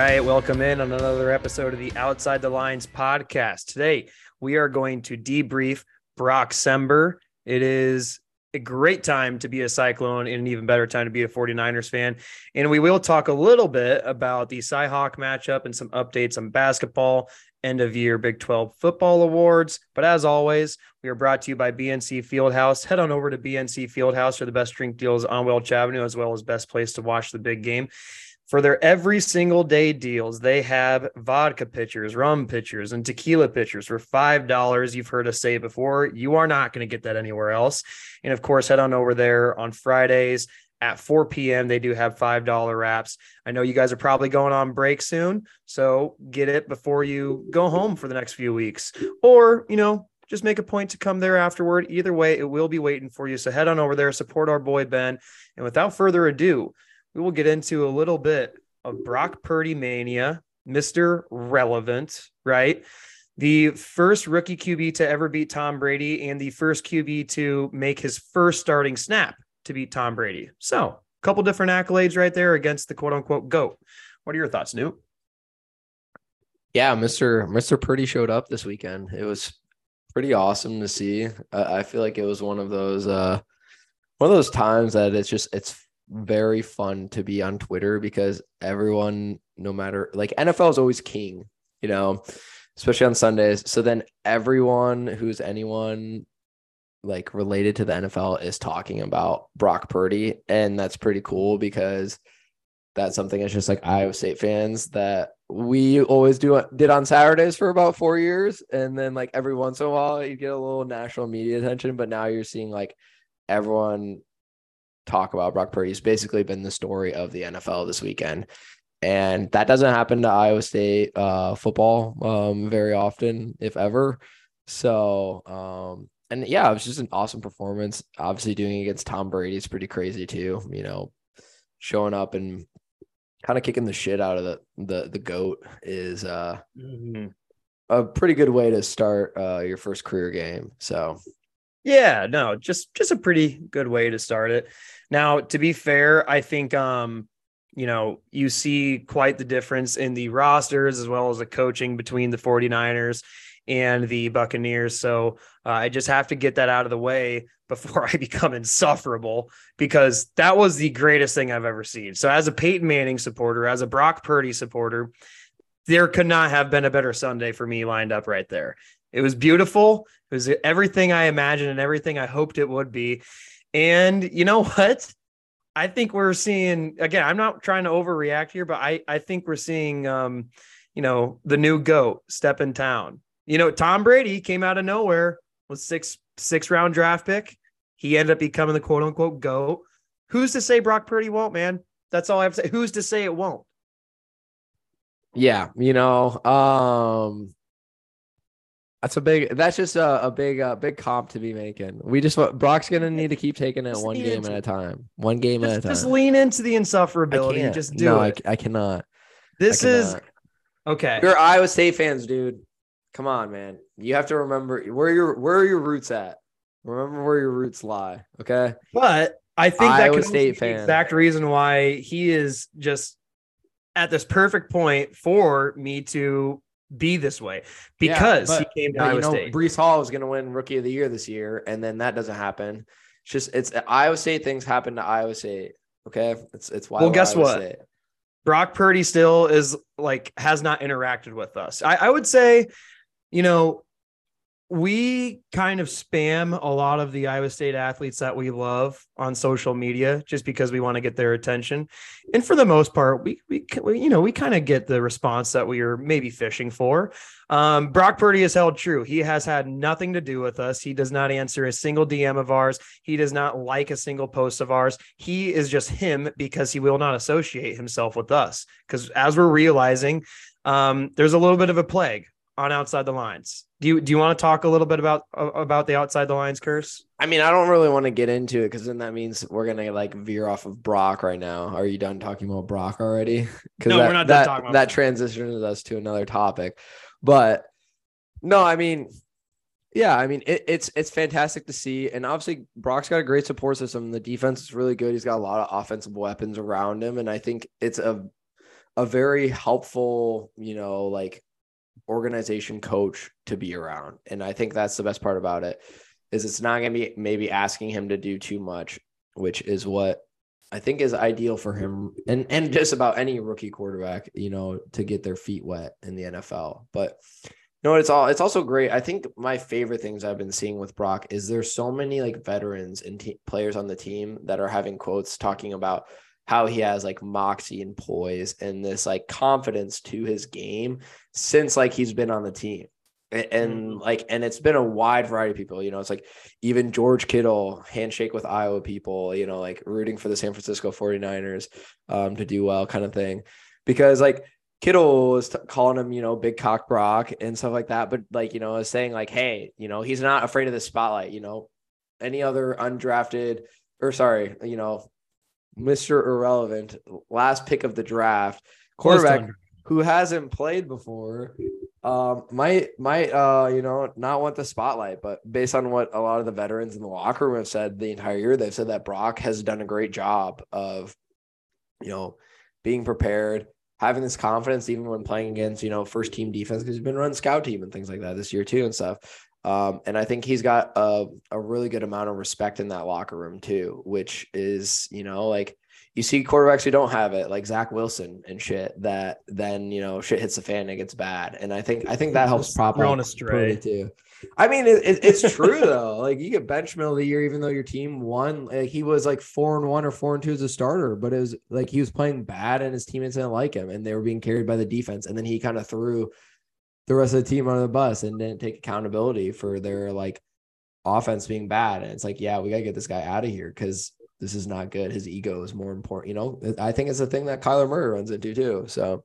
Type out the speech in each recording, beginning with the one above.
right, welcome in on another episode of the Outside the Lines podcast. Today, we are going to debrief Brock Sember. It is a great time to be a Cyclone and an even better time to be a 49ers fan. And we will talk a little bit about the Cyhawk matchup and some updates on basketball, end of year Big 12 football awards. But as always, we are brought to you by BNC Fieldhouse. Head on over to BNC Fieldhouse for the best drink deals on Welch Avenue, as well as best place to watch the big game. For their every single day deals, they have vodka pitchers, rum pitchers, and tequila pitchers for $5. You've heard us say before. You are not going to get that anywhere else. And of course, head on over there on Fridays at 4 p.m. They do have $5 wraps. I know you guys are probably going on break soon. So get it before you go home for the next few weeks. Or, you know, just make a point to come there afterward. Either way, it will be waiting for you. So head on over there, support our boy Ben. And without further ado, we will get into a little bit of Brock Purdy mania, Mr. Relevant, right? The first rookie QB to ever beat Tom Brady and the first QB to make his first starting snap to beat Tom Brady. So, a couple different accolades right there against the quote unquote GOAT. What are your thoughts, Newt? Yeah, Mr. Mr. Purdy showed up this weekend. It was pretty awesome to see. I feel like it was one of those uh one of those times that it's just it's very fun to be on Twitter because everyone, no matter like NFL is always king, you know, especially on Sundays. So then everyone who's anyone like related to the NFL is talking about Brock Purdy. And that's pretty cool because that's something that's just like Iowa State fans that we always do did on Saturdays for about four years. And then like every once in a while you get a little national media attention, but now you're seeing like everyone talk about Brock Purdy. He's basically been the story of the NFL this weekend. And that doesn't happen to Iowa State uh, football um, very often, if ever. So, um, and yeah, it was just an awesome performance. Obviously, doing against Tom Brady is pretty crazy too. You know, showing up and kind of kicking the shit out of the the the goat is uh, mm-hmm. a pretty good way to start uh, your first career game. So yeah, no, just just a pretty good way to start it. Now, to be fair, I think um, you know, you see quite the difference in the rosters as well as the coaching between the 49ers and the Buccaneers. So uh, I just have to get that out of the way before I become insufferable because that was the greatest thing I've ever seen. So as a Peyton Manning supporter, as a Brock Purdy supporter, there could not have been a better Sunday for me lined up right there. It was beautiful. It was everything I imagined and everything I hoped it would be. And you know what? I think we're seeing again, I'm not trying to overreact here, but I, I think we're seeing um, you know, the new GOAT step in town. You know, Tom Brady came out of nowhere with six six round draft pick. He ended up becoming the quote unquote GOAT. Who's to say Brock Purdy won't, man? That's all I have to say. Who's to say it won't? Yeah, you know, um, that's a big. That's just a, a big, uh, big comp to be making. We just Brock's gonna need to keep taking it just one game at a time. One game just, at a time. Just lean into the insufferability. Just do no, it. I, I cannot. This I cannot. is okay. We're Iowa State fans, dude. Come on, man. You have to remember where your where are your roots at. Remember where your roots lie. Okay. But I think Iowa that could State be the exact reason why he is just at this perfect point for me to be this way because yeah, he came to Iowa you know, State. Breece Hall is going to win Rookie of the Year this year, and then that doesn't happen. It's just it's Iowa State things happen to Iowa State. Okay, it's it's why. Well, guess Iowa what? State. Brock Purdy still is like has not interacted with us. I, I would say, you know, we kind of spam a lot of the Iowa State athletes that we love on social media just because we want to get their attention. And for the most part, we, we, we you know, we kind of get the response that we are maybe fishing for. Um, Brock Purdy has held true. He has had nothing to do with us. He does not answer a single DM of ours. He does not like a single post of ours. He is just him because he will not associate himself with us. Because as we're realizing, um, there's a little bit of a plague on outside the lines. Do you do you want to talk a little bit about about the outside the lines curse? I mean, I don't really want to get into it because then that means we're gonna like veer off of Brock right now. Are you done talking about Brock already? No, that, we're not that, talking about that transitions us to another topic. But no, I mean, yeah, I mean it, it's it's fantastic to see, and obviously Brock's got a great support system. The defense is really good. He's got a lot of offensive weapons around him, and I think it's a a very helpful, you know, like organization coach to be around. And I think that's the best part about it is it's not going to be maybe asking him to do too much, which is what I think is ideal for him and and just about any rookie quarterback, you know, to get their feet wet in the NFL. But you know, it's all it's also great. I think my favorite things I've been seeing with Brock is there's so many like veterans and players on the team that are having quotes talking about how he has like moxie and poise and this like confidence to his game since like he's been on the team. And, and mm-hmm. like, and it's been a wide variety of people, you know, it's like even George Kittle handshake with Iowa people, you know, like rooting for the San Francisco 49ers um, to do well kind of thing. Because like Kittle was t- calling him, you know, big cock Brock and stuff like that. But like, you know, is saying like, hey, you know, he's not afraid of the spotlight, you know, any other undrafted or sorry, you know, Mr. Irrelevant, last pick of the draft, quarterback who hasn't played before, um, might might uh, you know, not want the spotlight. But based on what a lot of the veterans in the locker room have said the entire year, they've said that Brock has done a great job of, you know, being prepared, having this confidence even when playing against, you know, first team defense because he's been running scout team and things like that this year too and stuff. Um, and I think he's got a, a really good amount of respect in that locker room too, which is, you know, like you see quarterbacks who don't have it, like Zach Wilson and shit, that then, you know, shit hits the fan and it gets bad. And I think, I think that helps prop up too. I mean, it, it, it's true though. Like you get bench middle of the year, even though your team won. Like, he was like four and one or four and two as a starter, but it was like he was playing bad and his teammates didn't like him, and they were being carried by the defense. And then he kind of threw the rest of the team under the bus and didn't take accountability for their like offense being bad. And it's like, yeah, we gotta get this guy out of here because this is not good. His ego is more important. You know, I think it's a thing that Kyler Murray runs into too. So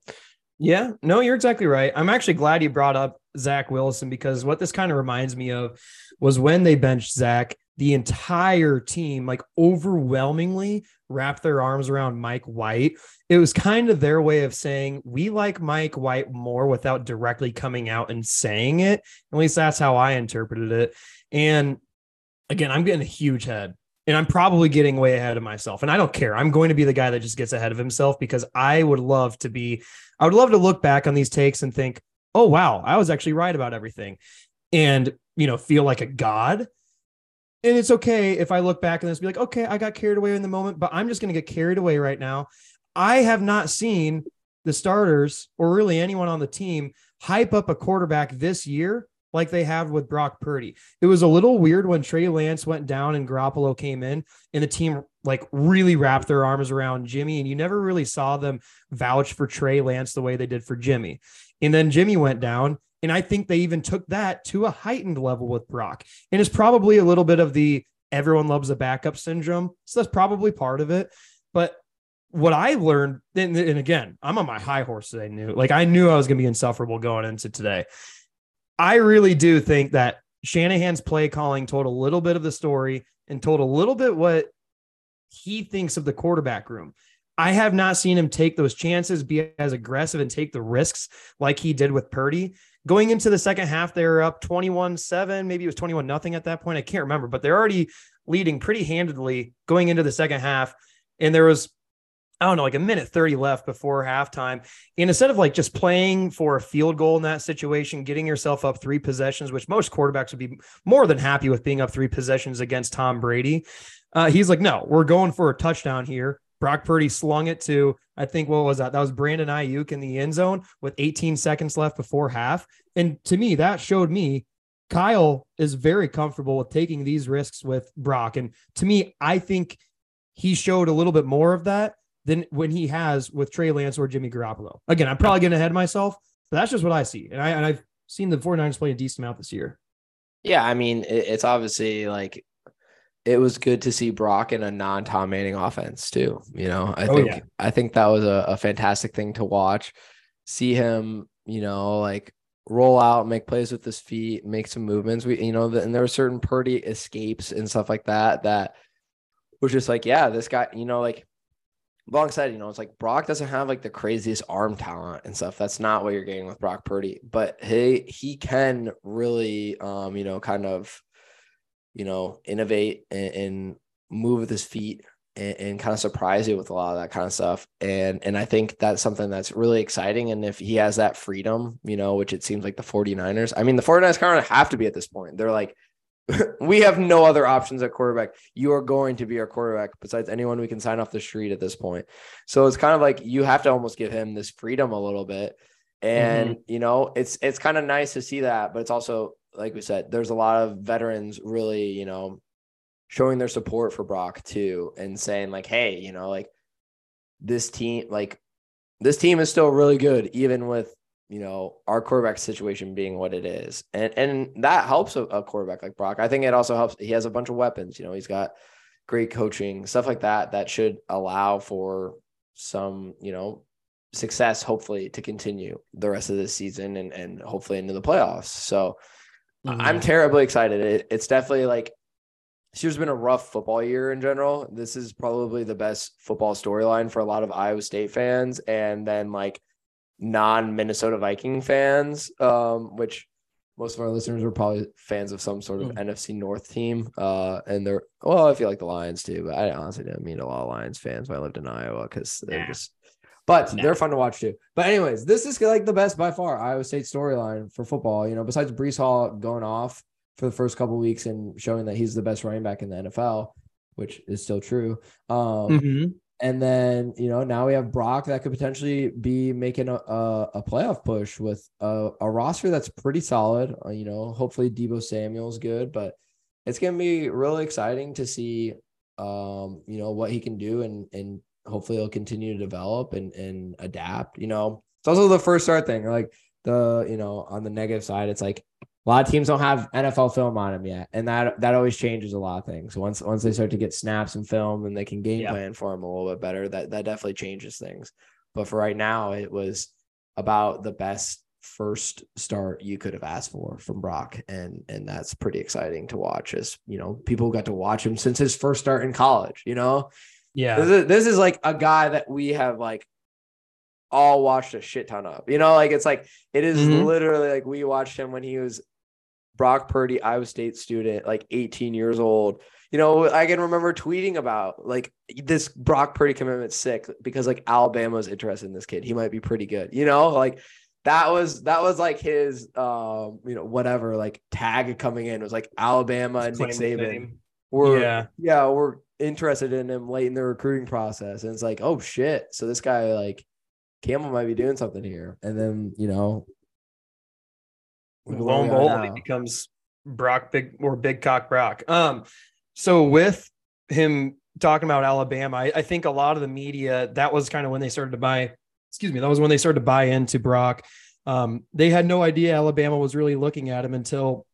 yeah, no, you're exactly right. I'm actually glad you brought up Zach Wilson because what this kind of reminds me of was when they benched Zach, the entire team, like overwhelmingly, wrapped their arms around Mike White. It was kind of their way of saying, we like Mike White more without directly coming out and saying it. At least that's how I interpreted it. And again, I'm getting a huge head and I'm probably getting way ahead of myself. And I don't care. I'm going to be the guy that just gets ahead of himself because I would love to be, I would love to look back on these takes and think, oh, wow, I was actually right about everything. And, you know, feel like a god. And it's okay if I look back and this be like, okay, I got carried away in the moment, but I'm just going to get carried away right now. I have not seen the starters or really anyone on the team hype up a quarterback this year like they have with Brock Purdy. It was a little weird when Trey Lance went down and Garoppolo came in and the team like really wrapped their arms around Jimmy and you never really saw them vouch for Trey Lance the way they did for Jimmy. And then Jimmy went down and I think they even took that to a heightened level with Brock. And it's probably a little bit of the everyone loves a backup syndrome. So that's probably part of it. But what I learned, and, and again, I'm on my high horse today. Knew like I knew I was going to be insufferable going into today. I really do think that Shanahan's play calling told a little bit of the story and told a little bit what he thinks of the quarterback room. I have not seen him take those chances, be as aggressive and take the risks like he did with Purdy. Going into the second half, they were up 21 7. Maybe it was 21 nothing at that point. I can't remember, but they're already leading pretty handedly going into the second half. And there was I don't know, like a minute 30 left before halftime. And instead of like just playing for a field goal in that situation, getting yourself up three possessions, which most quarterbacks would be more than happy with being up three possessions against Tom Brady. Uh, he's like, no, we're going for a touchdown here. Brock Purdy slung it to, I think, what was that? That was Brandon Aiyuk in the end zone with 18 seconds left before half. And to me, that showed me Kyle is very comfortable with taking these risks with Brock. And to me, I think he showed a little bit more of that than when he has with Trey Lance or Jimmy Garoppolo. Again, I'm probably getting ahead of myself, but that's just what I see. And, I, and I've seen the 49ers play a decent amount this year. Yeah. I mean, it's obviously like it was good to see Brock in a non Tom Manning offense too. You know, I oh, think, yeah. I think that was a, a fantastic thing to watch. See him, you know, like roll out, make plays with his feet, make some movements. We, you know, and there were certain Purdy escapes and stuff like that that was just like, yeah, this guy, you know, like long alongside, you know, it's like Brock doesn't have like the craziest arm talent and stuff. That's not what you're getting with Brock Purdy, but he he can really um, you know, kind of, you know, innovate and, and move with his feet and, and kind of surprise you with a lot of that kind of stuff. And and I think that's something that's really exciting. And if he has that freedom, you know, which it seems like the 49ers, I mean, the 49ers kind of have to be at this point. They're like, we have no other options at quarterback. You are going to be our quarterback besides anyone we can sign off the street at this point. So it's kind of like you have to almost give him this freedom a little bit. And mm-hmm. you know, it's it's kind of nice to see that, but it's also like we said, there's a lot of veterans really, you know, showing their support for Brock too and saying like, hey, you know, like this team, like this team is still really good, even with you know our quarterback situation being what it is, and and that helps a, a quarterback like Brock. I think it also helps. He has a bunch of weapons. You know, he's got great coaching, stuff like that, that should allow for some, you know, success, hopefully, to continue the rest of this season and and hopefully into the playoffs. So. Mm-hmm. I'm terribly excited. It, it's definitely like this year's been a rough football year in general. This is probably the best football storyline for a lot of Iowa State fans and then like non Minnesota Viking fans, um, which most of our listeners are probably fans of some sort of mm. NFC North team. Uh, and they're, well, I feel like the Lions too, but I honestly didn't mean a lot of Lions fans when I lived in Iowa because they're nah. just, but they're fun to watch too. But, anyways, this is like the best by far Iowa State storyline for football. You know, besides Breece Hall going off for the first couple weeks and showing that he's the best running back in the NFL, which is still true. Um, mm-hmm. And then you know now we have Brock that could potentially be making a, a, a playoff push with a, a, roster that's pretty solid. Uh, you know, hopefully Deebo Samuel's good, but it's gonna be really exciting to see um, you know what he can do and and hopefully he'll continue to develop and and adapt. You know, it's also the first start thing. Like the you know on the negative side, it's like a lot of teams don't have NFL film on them yet, and that that always changes a lot of things. Once once they start to get snaps and film, and they can game plan for them a little bit better, that that definitely changes things. But for right now, it was about the best first start you could have asked for from Brock, and and that's pretty exciting to watch. As you know, people got to watch him since his first start in college. You know, yeah, this is, this is like a guy that we have like all watched a shit ton of. You know, like it's like it is mm-hmm. literally like we watched him when he was Brock Purdy, Iowa State student, like 18 years old. You know, I can remember tweeting about like this Brock Purdy commitment sick because like Alabama's interested in this kid. He might be pretty good. You know, like that was that was like his um, you know, whatever, like tag coming in was like Alabama and Nick Saban. We're yeah, yeah, we're interested in him late in the recruiting process. And it's like, oh shit. So this guy like Campbell might be doing something here. And then, you know, lo and behold, he becomes Brock Big or Big Cock Brock. Um, so with him talking about Alabama, I, I think a lot of the media that was kind of when they started to buy. Excuse me, that was when they started to buy into Brock. Um, they had no idea Alabama was really looking at him until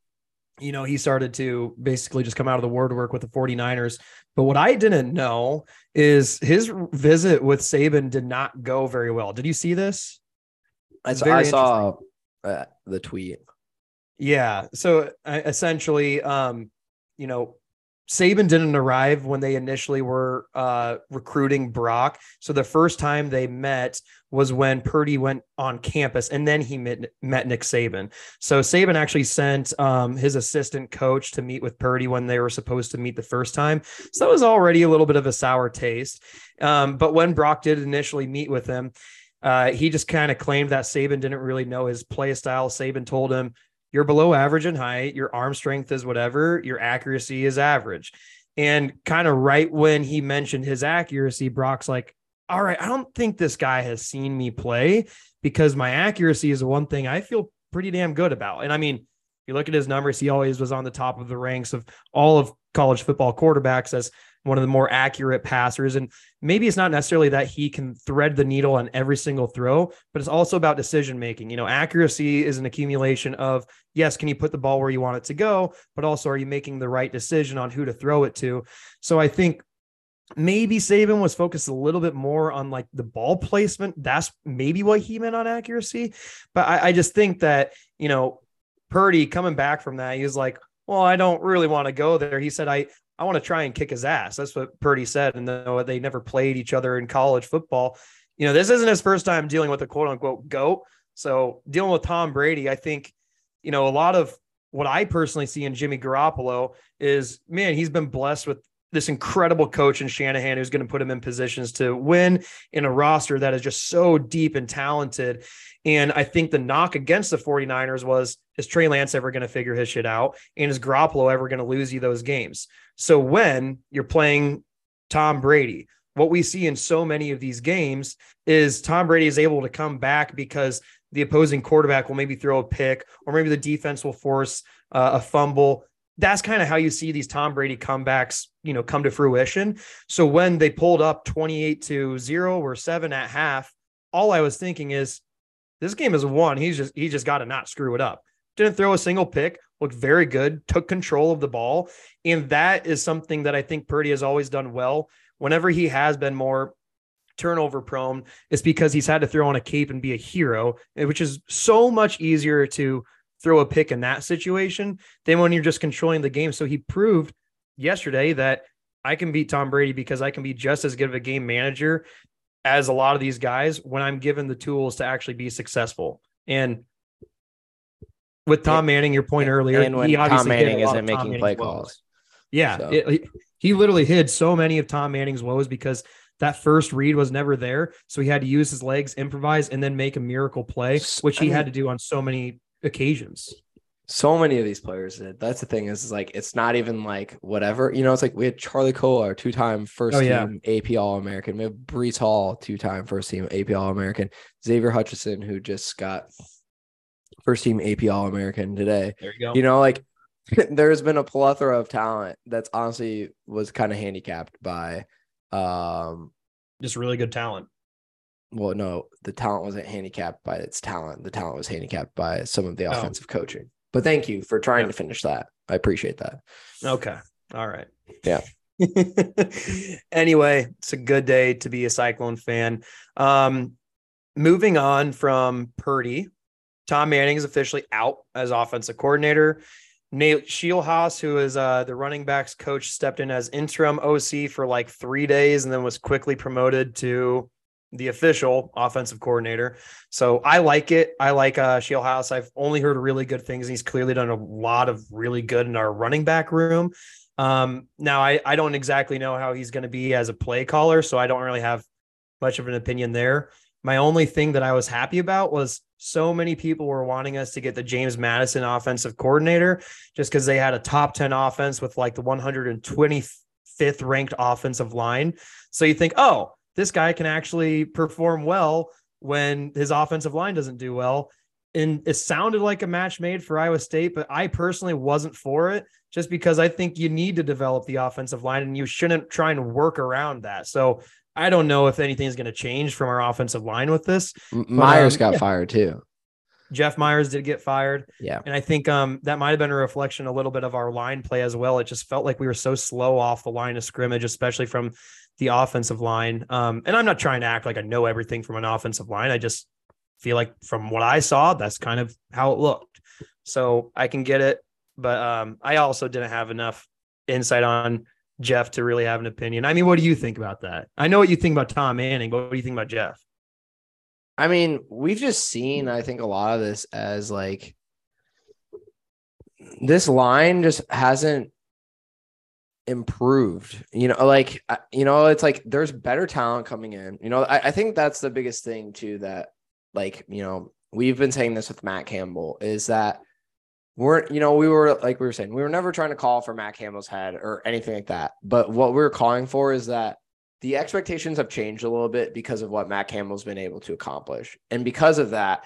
you know, he started to basically just come out of the woodwork with the 49ers. But what I didn't know is his visit with Saban did not go very well. Did you see this? I, I saw uh, the tweet. Yeah. So essentially, um, you know, Saban didn't arrive when they initially were uh, recruiting Brock. So the first time they met was when Purdy went on campus, and then he met, met Nick Saban. So Saban actually sent um, his assistant coach to meet with Purdy when they were supposed to meet the first time. So that was already a little bit of a sour taste. Um, but when Brock did initially meet with him, uh, he just kind of claimed that Saban didn't really know his play style. Saban told him, you're below average in height, your arm strength is whatever, your accuracy is average. And kind of right when he mentioned his accuracy, Brock's like, all right, I don't think this guy has seen me play because my accuracy is one thing I feel pretty damn good about. And I mean, you look at his numbers, he always was on the top of the ranks of all of college football quarterbacks as one of the more accurate passers. And maybe it's not necessarily that he can thread the needle on every single throw, but it's also about decision making. You know, accuracy is an accumulation of yes, can you put the ball where you want it to go, but also are you making the right decision on who to throw it to? So I think maybe Saban was focused a little bit more on like the ball placement. That's maybe what he meant on accuracy. But I, I just think that, you know, Purdy coming back from that, he was like, well, I don't really want to go there. He said, I, I want to try and kick his ass. That's what Purdy said. And though they never played each other in college football, you know, this isn't his first time dealing with a quote unquote GOAT. So dealing with Tom Brady, I think, you know, a lot of what I personally see in Jimmy Garoppolo is, man, he's been blessed with this incredible coach in Shanahan who's going to put him in positions to win in a roster that is just so deep and talented. And I think the knock against the 49ers was is Trey Lance ever going to figure his shit out? And is Garoppolo ever going to lose you those games? So when you're playing Tom Brady, what we see in so many of these games is Tom Brady is able to come back because the opposing quarterback will maybe throw a pick or maybe the defense will force uh, a fumble that's kind of how you see these Tom Brady comebacks, you know, come to fruition. So when they pulled up 28 to 0 or 7 at half, all I was thinking is this game is won. He's just he just got to not screw it up. Didn't throw a single pick, looked very good, took control of the ball, and that is something that I think Purdy has always done well. Whenever he has been more turnover prone, it's because he's had to throw on a cape and be a hero, which is so much easier to throw a pick in that situation than when you're just controlling the game. So he proved yesterday that I can beat Tom Brady because I can be just as good of a game manager as a lot of these guys when I'm given the tools to actually be successful. And with Tom Manning, your point earlier, and when he Tom Manning isn't making play calls. Yeah, so. it, he literally hid so many of Tom Manning's woes because that first read was never there. So he had to use his legs, improvise, and then make a miracle play, which he had to do on so many occasions. So many of these players did. That's the thing is, is like it's not even like whatever. You know, it's like we had Charlie Kolar, our two time first oh, team yeah. AP All American. We have Breece Hall, two time first team AP All American. Xavier Hutchinson, who just got first team AP All American today. There you go. You know, like there's been a plethora of talent that's honestly was kind of handicapped by um just really good talent well, no, the talent wasn't handicapped by its talent. The talent was handicapped by some of the oh. offensive coaching. But thank you for trying yeah. to finish that. I appreciate that. Okay. All right. Yeah. anyway, it's a good day to be a Cyclone fan. Um, moving on from Purdy, Tom Manning is officially out as offensive coordinator. Nate Scheelhaase, who is uh, the running backs coach, stepped in as interim OC for like three days and then was quickly promoted to the official offensive coordinator. So I like it. I like uh Scheelhaase. I've only heard really good things. He's clearly done a lot of really good in our running back room. Um, now I, I don't exactly know how he's going to be as a play caller, so I don't really have much of an opinion there. My only thing that I was happy about was so many people were wanting us to get the James Madison offensive coordinator just because they had a top 10 offense with like the 125th ranked offensive line. So you think, oh, this guy can actually perform well when his offensive line doesn't do well. And it sounded like a match made for Iowa State, but I personally wasn't for it just because I think you need to develop the offensive line and you shouldn't try and work around that. So I don't know if anything is going to change from our offensive line with this. Myers but, um, got yeah. fired too. Jeff Myers did get fired. Yeah. And I think um, that might have been a reflection a little bit of our line play as well. It just felt like we were so slow off the line of scrimmage, especially from the offensive line. Um, and I'm not trying to act like I know everything from an offensive line. I just feel like from what I saw, that's kind of how it looked. So I can get it. But um, I also didn't have enough insight on Jeff to really have an opinion. I mean, what do you think about that? I know what you think about Tom Manning, but what do you think about Jeff? I mean, we've just seen, I think, a lot of this as like this line just hasn't improved. You know, like, uh, you know, it's like there's better talent coming in. You know, I, I think that's the biggest thing, too, that like, you know, we've been saying this with Matt Campbell is that we're, you know, we were like we were saying, we were never trying to call for Matt Campbell's head or anything like that. But what we we're calling for is that the expectations have changed a little bit because of what Matt Campbell's been able to accomplish. And because of that,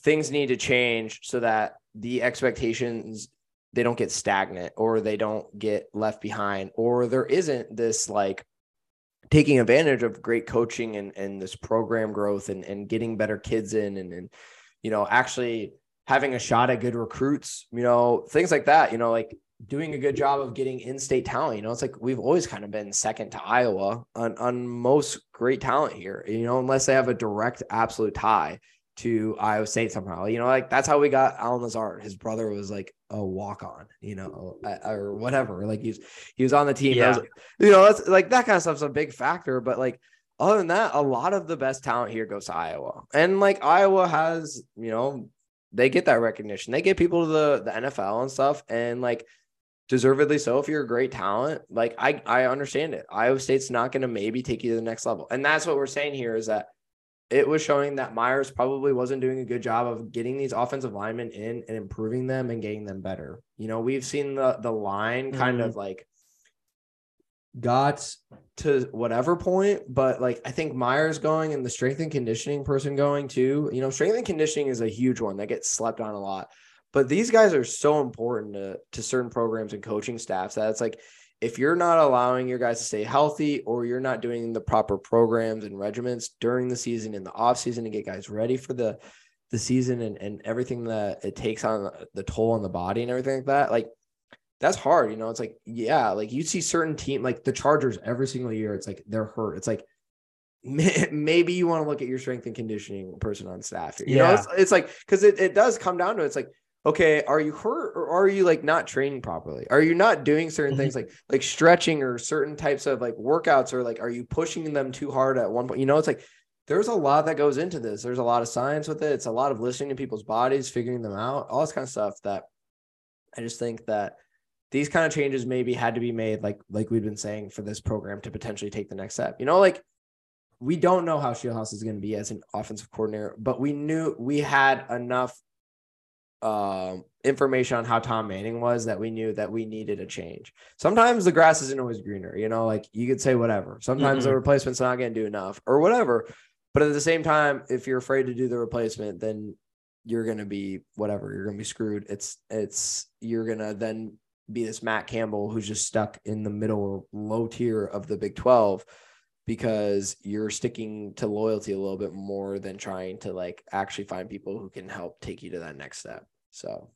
things need to change so that the expectations they don't get stagnant or they don't get left behind or there isn't this like taking advantage of great coaching and, and this program growth and, and getting better kids in and, and you know actually having a shot at good recruits you know things like that you know like doing a good job of getting in-state talent. You know, it's like we've always kind of been second to Iowa on, on most great talent here, you know, unless they have a direct absolute tie to Iowa State somehow. You know, like that's how we got Allen Lazard. His brother was like a walk-on, you know, or whatever. Like he's he was on the team. Yeah. Was, you know, that's like that kind of stuff's a big factor. But like other than that, a lot of the best talent here goes to Iowa. And like Iowa has, you know, they get that recognition. They get people to the the NFL and stuff. And like deservedly so if you're a great talent. Like I I understand it. Iowa State's not going to maybe take you to the next level. And that's what we're saying here is that it was showing that Myers probably wasn't doing a good job of getting these offensive linemen in and improving them and getting them better. You know, we've seen the the line kind mm-hmm. of like got to whatever point, but like I think Myers going and the strength and conditioning person going too. You know, strength and conditioning is a huge one that gets slept on a lot. But these guys are so important to, to certain programs and coaching staffs that it's like if you're not allowing your guys to stay healthy or you're not doing the proper programs and regiments during the season in the off season to get guys ready for the the season and, and everything that it takes on the toll on the body and everything like that, like that's hard. You know, it's like, yeah, like you see certain team like the Chargers every single year, it's like they're hurt. It's like maybe you want to look at your strength and conditioning person on staff. You yeah. know, it's, it's like because it, it does come down to it. it's like, okay, are you hurt or are you like not training properly? Are you not doing certain mm-hmm. things like like stretching or certain types of like workouts or like are you pushing them too hard at one point? You know, it's like there's a lot that goes into this. There's a lot of science with it. It's a lot of listening to people's bodies, figuring them out, all this kind of stuff that I just think that these kind of changes maybe had to be made like like we've been saying for this program to potentially take the next step you know like we don't know how Scheelhaase is going to be as an offensive coordinator but we knew we had enough um, information on how Tom Manning was that we knew that we needed a change. Sometimes the grass isn't always greener, you know, like you could say whatever. Sometimes mm-hmm. the replacement's not going to do enough or whatever. But at the same time, if you're afraid to do the replacement, then you're going to be whatever, you're going to be screwed. It's, it's, you're going to then be this Matt Campbell who's just stuck in the middle or low tier of the Big 12 because you're sticking to loyalty a little bit more than trying to like actually find people who can help take you to that next step. So,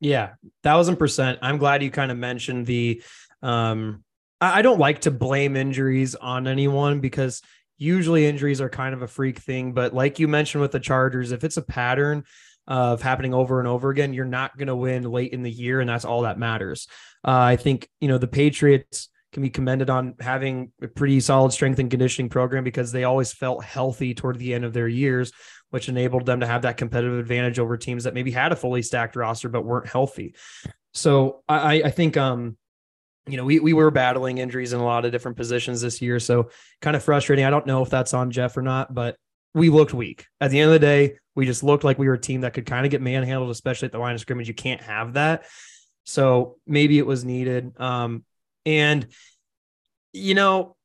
yeah, thousand percent. I'm glad you kind of mentioned the. Um, I don't like to blame injuries on anyone because usually injuries are kind of a freak thing. But like you mentioned with the Chargers, if it's a pattern, of happening over and over again, you're not going to win late in the year, and that's all that matters. Uh, I think you know the Patriots can be commended on having a pretty solid strength and conditioning program because they always felt healthy toward the end of their years, which enabled them to have that competitive advantage over teams that maybe had a fully stacked roster but weren't healthy. So I, I think um, you know, we we were battling injuries in a lot of different positions this year. So kind of frustrating. I don't know if that's on Jeff or not, but we looked weak. At the end of the day, we just looked like we were a team that could kind of get manhandled, especially at the line of scrimmage. You can't have that. So maybe it was needed. Um, and you know,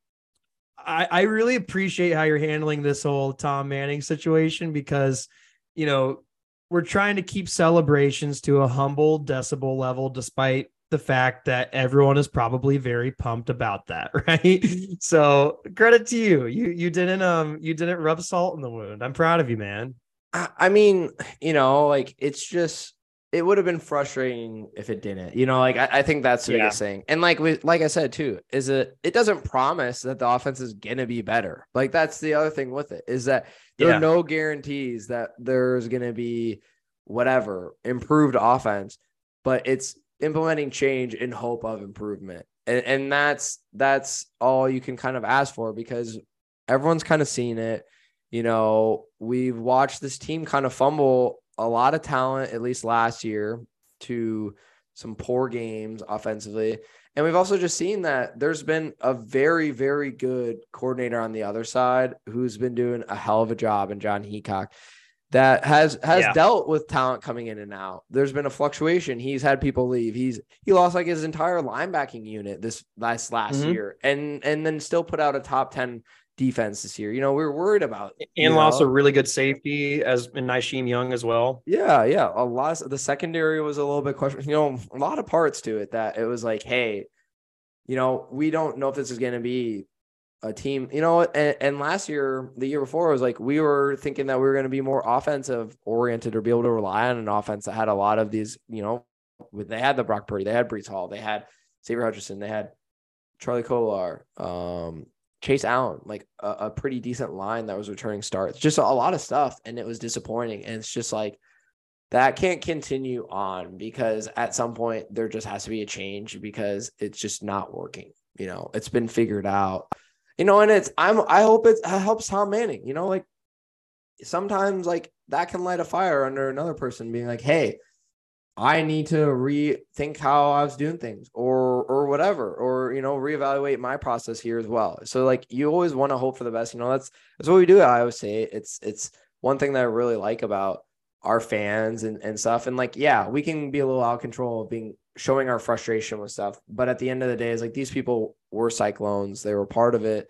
I, I really appreciate how you're handling this whole Tom Manning situation because, you know, we're trying to keep celebrations to a humble decibel level, despite the fact that everyone is probably very pumped about that, right? so credit to you. You you didn't um you didn't rub salt in the wound. I'm proud of you, man. I mean, you know, like it's just it would have been frustrating if it didn't. You know, like I, I think that's the yeah. biggest thing. And like we like I said too, is it it doesn't promise that the offense is gonna be better. Like that's the other thing with it is that there yeah. are no guarantees that there's gonna be whatever improved offense, but it's implementing change in hope of improvement. And, and that's that's all you can kind of ask for because everyone's kind of seen it. You know, we've watched this team kind of fumble a lot of talent, at least last year, to some poor games offensively. And we've also just seen that there's been a very, very good coordinator on the other side who's been doing a hell of a job in Jon Heacock that has has yeah. dealt with talent coming in and out. There's been a fluctuation. He's had people leave. He's he lost like his entire linebacking unit this last last mm-hmm. year, and and then still put out a top ten defense this year. You know, we are worried about and lost a really good safety as in Isheim Young as well. Yeah, yeah. A lot. Of, the secondary was a little bit question. You know, a lot of parts to it that it was like, hey, you know, we don't know if this is going to be a team, you know, and, and, last year, the year before, it was like we were thinking that we were going to be more offensive oriented or be able to rely on an offense that had a lot of these, you know, they had the Brock Purdy, they had Breece Hall, they had Xavier Hutchinson, they had Charlie Kolar, um, Chase Allen, like a, a, pretty decent line that was returning starts, just a, a lot of stuff. And it was disappointing. And it's just like, that can't continue on because at some point there just has to be a change because it's just not working. You know, it's been figured out you know, and it's I'm I hope it helps Tom Manning. You know, like sometimes like that can light a fire under another person being like, hey, I need to rethink how I was doing things or or whatever, or you know, reevaluate my process here as well. So like you always want to hope for the best. You know, that's that's what we do at Iowa State. It's it's one thing that I really like about our fans and, and stuff. And like, yeah, we can be a little out of control of being showing our frustration with stuff. But at the end of the day, it's like these people were cyclones, they were part of it.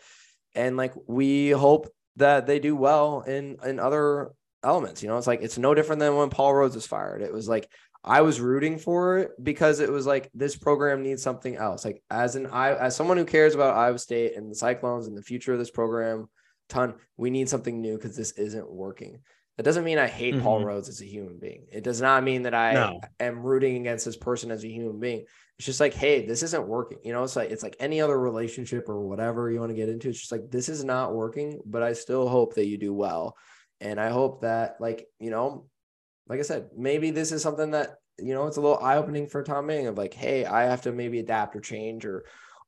And like we hope that they do well in in other elements. You know, it's like it's no different than when Paul Rhoads was fired. It was like I was rooting for it because it was like this program needs something else. Like as an I as someone who cares about Iowa State and the Cyclones and the future of this program, ton, we need something new because this isn't working. That doesn't mean I hate mm-hmm. Paul Rhoads as a human being. It does not mean that I no. am rooting against this person as a human being. It's just like, hey, this isn't working. You know, it's like it's like any other relationship or whatever you want to get into. It's just like this is not working, but I still hope that you do well. And I hope that, like, you know, like I said, maybe this is something that you know it's a little eye opening for Tom Manning of like, hey, I have to maybe adapt or change or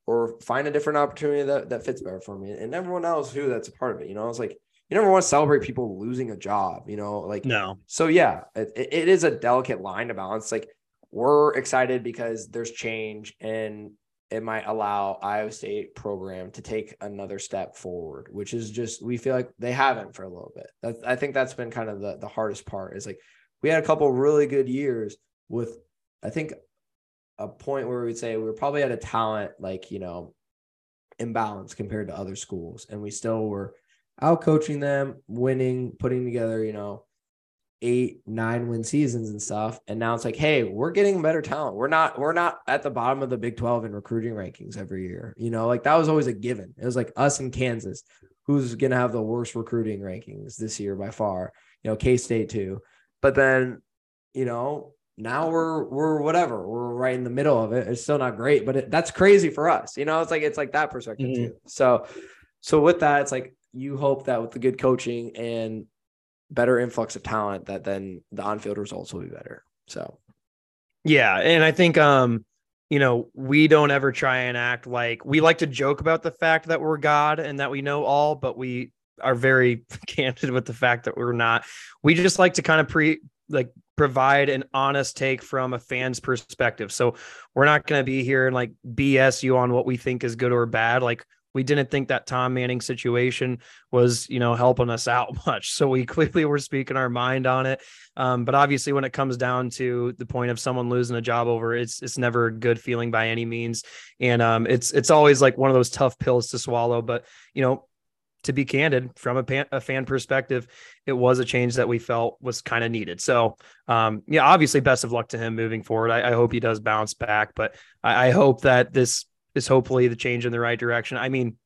or find a different opportunity that that fits better for me. And everyone else who that's a part of it, you know, it's like you never want to celebrate people losing a job, you know, like no. So yeah, it, it is a delicate line to balance. Like we're excited because there's change and it might allow Iowa State program to take another step forward, which is just we feel like they haven't for a little bit. That's, I think that's been kind of the the hardest part is like we had a couple really good years with I think a point where we'd say we were probably at a talent like you know imbalance compared to other schools, and we still were out coaching them, winning, putting together you know eight nine win seasons and stuff. And now it's like hey we're getting better talent. We're not we're not at the bottom of the big 12 in recruiting rankings every year. You know like that was always a given. It was like us in kansas who's going to have the worst recruiting rankings this year by far? You know k-state too but then you know now we're we're whatever we're right in the middle of it. It's still not great but it, that's crazy for us you know it's like it's like that perspective mm-hmm. too. So so with that it's like you hope that with the good coaching and better influx of talent that then the on-field results will be better so. Yeah and i think um you know we don't ever try and act like we like to joke about the fact that we're god and that we know all but we are very candid with the fact that we're not we just like to kind of pre like provide an honest take from a fan's perspective. So we're not going to be here and like BS you on what we think is good or bad. Like we didn't think that Tom Manning situation was, you know, helping us out much. So we clearly were speaking our mind on it. Um, but obviously, when it comes down to the point of someone losing a job over, it's it's never a good feeling by any means, and um, it's it's always like one of those tough pills to swallow. But you know, to be candid, from a, pan, a fan perspective, it was a change that we felt was kind of needed. So, um, yeah, obviously, best of luck to him moving forward. I, I hope he does bounce back, but I, I, hope that this is hopefully the change in the right direction. I mean,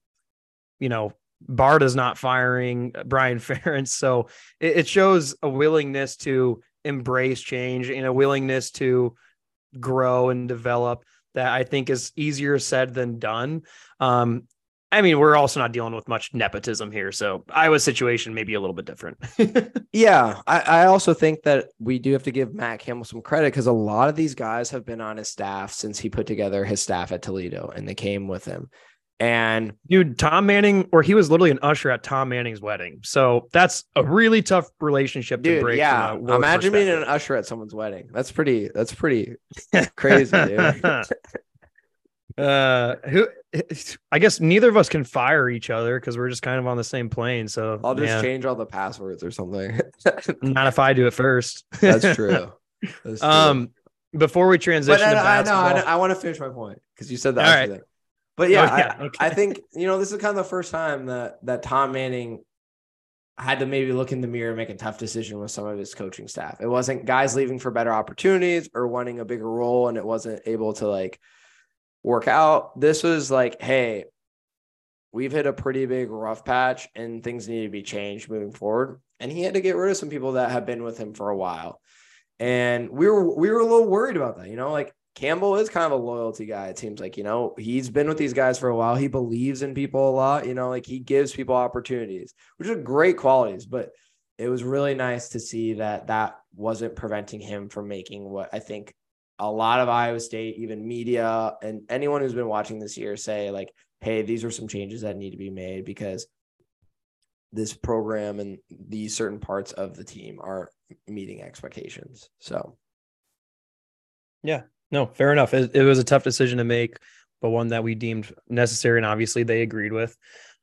you know, Bard is not firing Brian Ferentz, so it, it shows a willingness to embrace change and a willingness to grow and develop that I think is easier said than done. Um, I mean, we're also not dealing with much nepotism here, so Iowa's situation may be a little bit different. yeah, I, I, also think that we do have to give Matt Campbell some credit because a lot of these guys have been on his staff since he put together his staff at Toledo, and they came with him. And dude, Tom Manning, or he was literally an usher at Tom Manning's wedding, so that's a really tough relationship dude, to break. Yeah, imagine being an usher at someone's wedding. That's pretty. That's pretty crazy, dude. uh who i guess neither of us can fire each other because we're just kind of on the same plane so i'll just yeah. change all the passwords or something not if i do it first that's true that's true. um before we transition but, I, I know, I, I want to finish my point because you said that all right. But yeah, oh, yeah I, okay. I think you know this is kind of the first time that that tom manning had to maybe look in the mirror and make a tough decision with some of his coaching staff. It wasn't guys leaving for better opportunities or wanting a bigger role, and it wasn't able to like work out. This was like, hey, we've hit a pretty big rough patch and things need to be changed moving forward. And he had to get rid of some people that have been with him for a while. And we were we were a little worried about that, you know, like Campbell is kind of a loyalty guy. It seems like, you know, he's been with these guys for a while. He believes in people a lot, you know, like he gives people opportunities, which are great qualities, but it was really nice to see that that wasn't preventing him from making what I think a lot of Iowa State, even media and anyone who's been watching this year say like, hey, these are some changes that need to be made because this program and these certain parts of the team are meeting expectations. So yeah, No, fair enough. It, it was a tough decision to make, but one that we deemed necessary, and obviously they agreed with.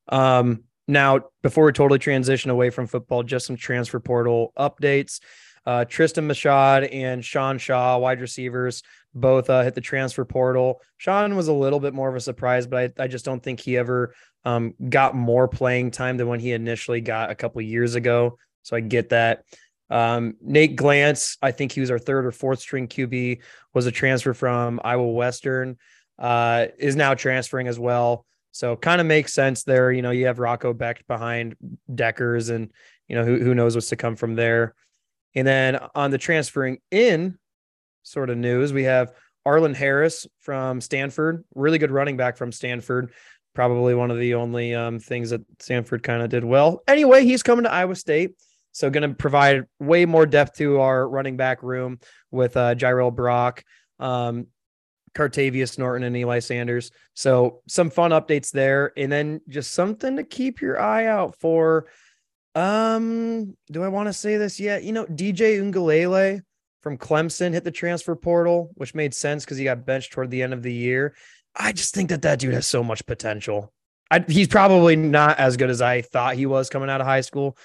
Um, now, before we totally transition away from football, just some transfer portal updates. Uh, Tristan Machad and Sean Shaw, wide receivers, both uh, hit the transfer portal. Sean was a little bit more of a surprise, but I, I just don't think he ever um, got more playing time than when he initially got a couple years ago. So I get that. Um, Nate Glantz, I think he was our third or fourth string QB, was a transfer from Iowa Western, uh, is now transferring as well. So kind of makes sense there. You know, you have Rocco Becht behind Dekkers, and you know who who knows what's to come from there. And then on the transferring in sort of news, we have Arlen Harris from Stanford, really good running back from Stanford. Probably one of the only um, things that Stanford kind of did well. Anyway, he's coming to Iowa State. So going to provide way more depth to our running back room with uh, Jirehl Brock, um, Cartevious Norton, and Eli Sanders. So some fun updates there, and then just something to keep your eye out for. Um, do I want to say this yet? You know, DJ Uiagalelei from Clemson hit the transfer portal, which made sense because he got benched toward the end of the year. I just think that that dude has so much potential. I, he's probably not as good as I thought he was coming out of high school,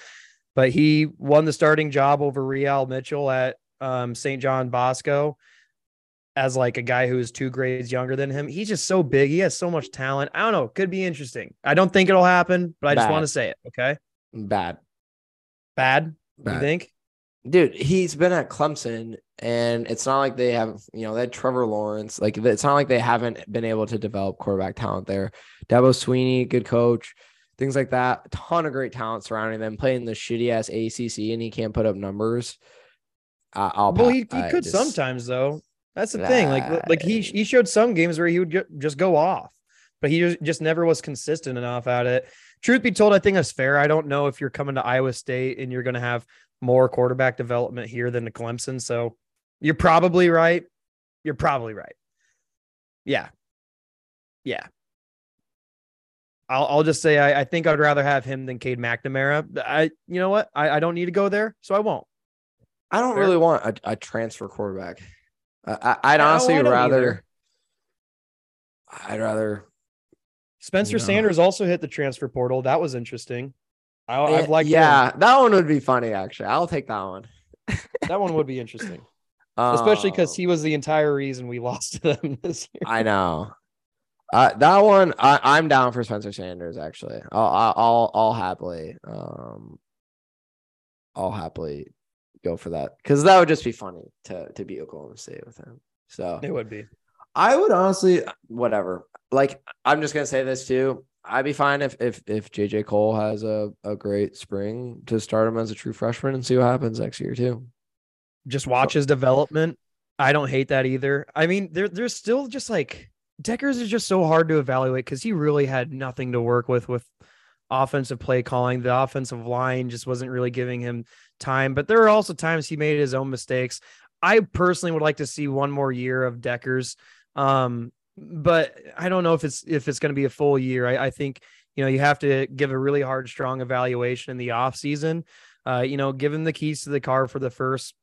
but he won the starting job over Re-al Mitchell at um, St. John Bosco as like a guy who is two grades younger than him. He's just so big. He has so much talent. I don't know. Could be interesting. I don't think it'll happen, but I just Bad. want to say it. Okay. Bad. Bad. You think? Dude, he's been at Clemson, and it's not like they have, you know, they had Trevor Lawrence. Like, it's not like they haven't been able to develop quarterback talent there. Dabo Swinney, good coach, things like that. A ton of great talent surrounding them. Playing the shitty ass ACC, and he can't put up numbers. Uh, I'll Well, he, he I could just- sometimes though. That's the thing. Like like he he showed some games where he would ju- just go off, but he just, just never was consistent enough at it. Truth be told, I think that's fair. I don't know if you're coming to Iowa State and you're going to have more quarterback development here than the Clemson. So you're probably right. You're probably right. Yeah. Yeah. I'll, I'll just say I, I think I'd rather have him than Cade McNamara. I you know what? I, I don't need to go there, so I won't. I don't Fair. really want a, a transfer quarterback. I, I'd No, honestly I rather. either. I'd rather. Spencer No. Sanders also hit the transfer portal. That was interesting. I, Eh, I've liked yeah, that one would be funny. Actually, I'll take that one. That one would be interesting, especially because Um, he was the entire reason we lost to them this year. I know. Uh, that one, I, I'm down for Spencer Sanders. Actually, I'll, I'll, I'll, I'll happily, um, I'll happily go for that because that would just be funny to to beat Oklahoma State with him. So It would be. I would honestly, whatever. Like, I'm just gonna say this too. I'd be fine if if if JJ Kohl has a a great spring to start him as a true freshman and see what happens next year too. Just watch his development. I don't hate that either. I mean, there there's still just like Dekkers is just so hard to evaluate because he really had nothing to work with with offensive play calling. The offensive line just wasn't really giving him time. But there are also times he made his own mistakes. I personally would like to see one more year of Dekkers. Um, but I don't know if it's if it's going to be a full year. I, I think you know you have to give a really hard, strong evaluation in the off season. Uh, you know, give him the keys to the car for the first